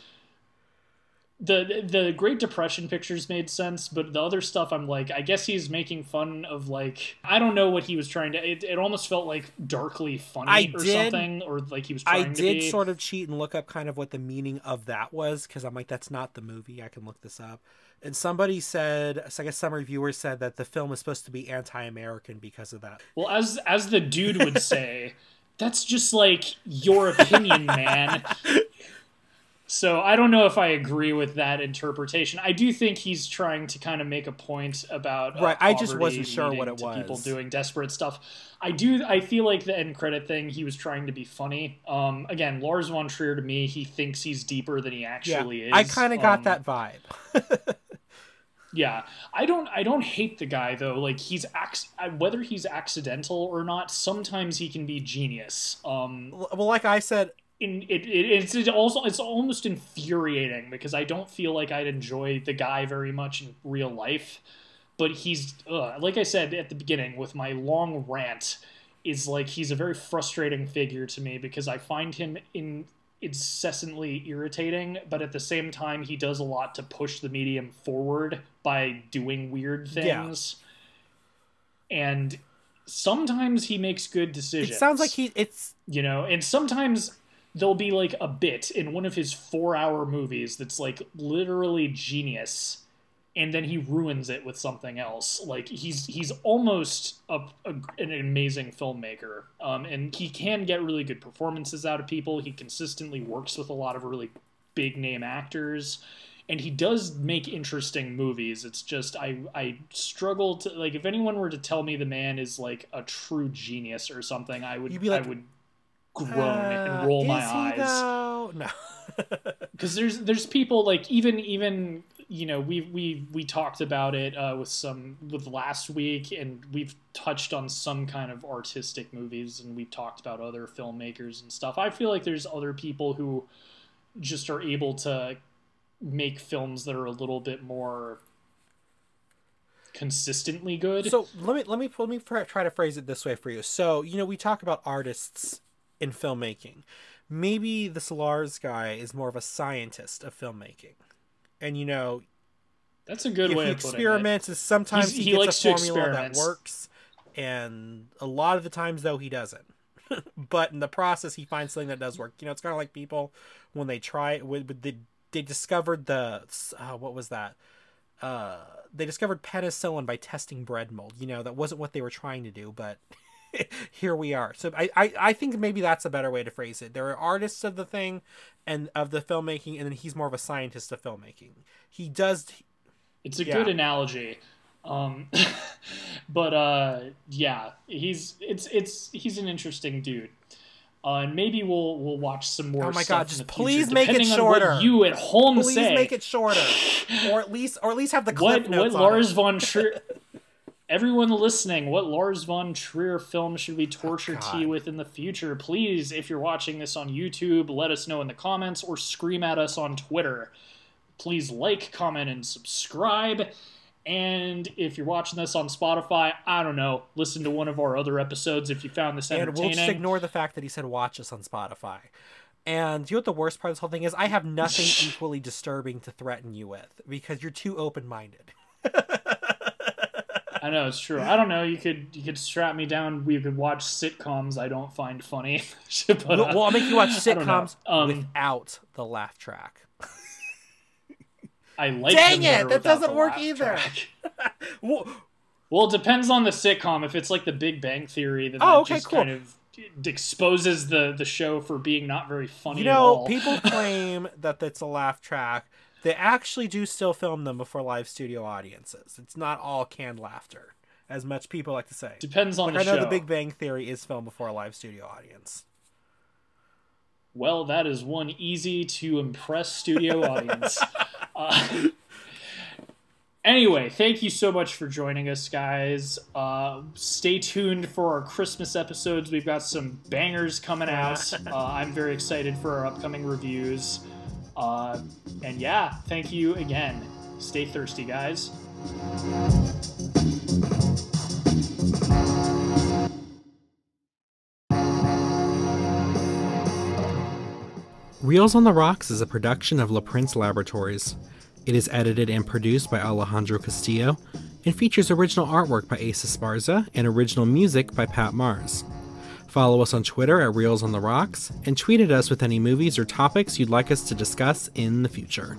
the the Great Depression pictures made sense, but the other stuff I'm like I guess he's making fun of like I don't know what he was trying to it, it almost felt like darkly funny I or did- something or like he was I trying to did sort of cheat and look up kind of what the meaning of that was because I'm like, that's not the movie. I can look this up. And somebody said, I guess some reviewers said that the film is supposed to be anti-American because of that. Well, as as the dude would say, that's just like your opinion, man. So I don't know if I agree with that interpretation. I do think he's trying to kind of make a point about uh, Right, I just wasn't sure what it was. People doing desperate stuff. I do. I feel like the end credit thing. He was trying to be funny. Um, again, Lars von Trier to me, he thinks he's deeper than he actually is. I kind of got Um, that vibe. yeah, I don't. I don't hate the guy though. Like he's ac- whether he's accidental or not. Sometimes he can be genius. Um, well, like I said, in it, it it's it also it's almost infuriating because I don't feel like I'd enjoy the guy very much in real life. But he's ugh, like I said at the beginning with my long rant is like he's a very frustrating figure to me because I find him in incessantly irritating, but at the same time he does a lot to push the medium forward by doing weird Yeah. things. And sometimes he makes good decisions. it sounds like he. It's you know and sometimes there'll be like a bit in one of his four hour movies that's like literally genius and then he ruins it with something else. Like he's he's almost a, a, an amazing filmmaker um, and he can get really good performances out of people. He consistently works with a lot of really big name actors and he does make interesting movies. It's just i i struggle to like if anyone were to tell me the man is like a true genius or something i would You'd be like, i would groan uh, and roll my he, eyes though? No. because there's there's people like even even you know we we we talked about it uh, with some with last week and we've touched on some kind of artistic movies and we've talked about other filmmakers and stuff i feel like there's other people who just are able to make films that are a little bit more consistently good So let me let me let me try to phrase it this way for you. So you know we talk about artists in filmmaking. Maybe this Lars guy is more of a scientist of filmmaking, and you know that's a good if way he it experiments, is sometimes He's- he, he gets a formula that works, and a lot of the times though he doesn't. but in the process, he finds something that does work. You know, it's kind of like people when they try with they they discovered the uh, what was that. Uh, they discovered penicillin by testing bread mold. You know, that wasn't what they were trying to do, but here we are. So I, I, I think maybe that's a better way to phrase it. There are artists of the thing and of the filmmaking, and then he's more of a scientist of filmmaking. He does. It's a yeah. good analogy. Um, but uh, yeah, he's it's it's he's an interesting dude. Uh, and maybe we'll we'll watch some more. Oh my god! Just please future, make it shorter. you at home please say. make it shorter, or at least or at least have the clip what, notes. What Lars von Trier? Everyone listening, what Lars von Trier film should we oh, torture oh, T with in the future? Please, if you're watching this on YouTube, let us know in the comments or scream at us on Twitter. Please like, comment, and subscribe. And if you're watching this on Spotify, I don't know, listen to one of our other episodes if you found this entertaining. And we'll just ignore the fact that he said watch us on Spotify. And you know what the worst part of this whole thing is? I have nothing equally disturbing to threaten you with because you're too open minded. I know it's true. I don't know. You could you could strap me down. We could watch sitcoms. I don't find funny. but, uh, well, I'll make you watch sitcoms um, without the laugh track. I like. Dang it! That doesn't work either. well, well, it depends on the sitcom. If it's like The Big Bang Theory, then oh, okay, just cool. kind of exposes the the show for being not very funny. You know, people claim that it's a laugh track. They actually do still film them before live studio audiences. It's not all canned laughter, as much people like to say. Depends on like the I know show. The Big Bang Theory is filmed before a live studio audience. Well, that is one easy to impress studio audience. Uh, anyway, thank you so much for joining us, guys. Uh, stay tuned for our Christmas episodes. We've got some bangers coming out. Uh, I'm very excited for our upcoming reviews. Uh, and yeah, thank you again. Stay thirsty, guys. Reels on the Rocks is a production of La Prince Laboratories. It is edited and produced by Alejandro Castillo and features original artwork by Asa Esparza and original music by Pat Mars. Follow us on Twitter at Reels on the Rocks and tweet at us with any movies or topics you'd like us to discuss in the future.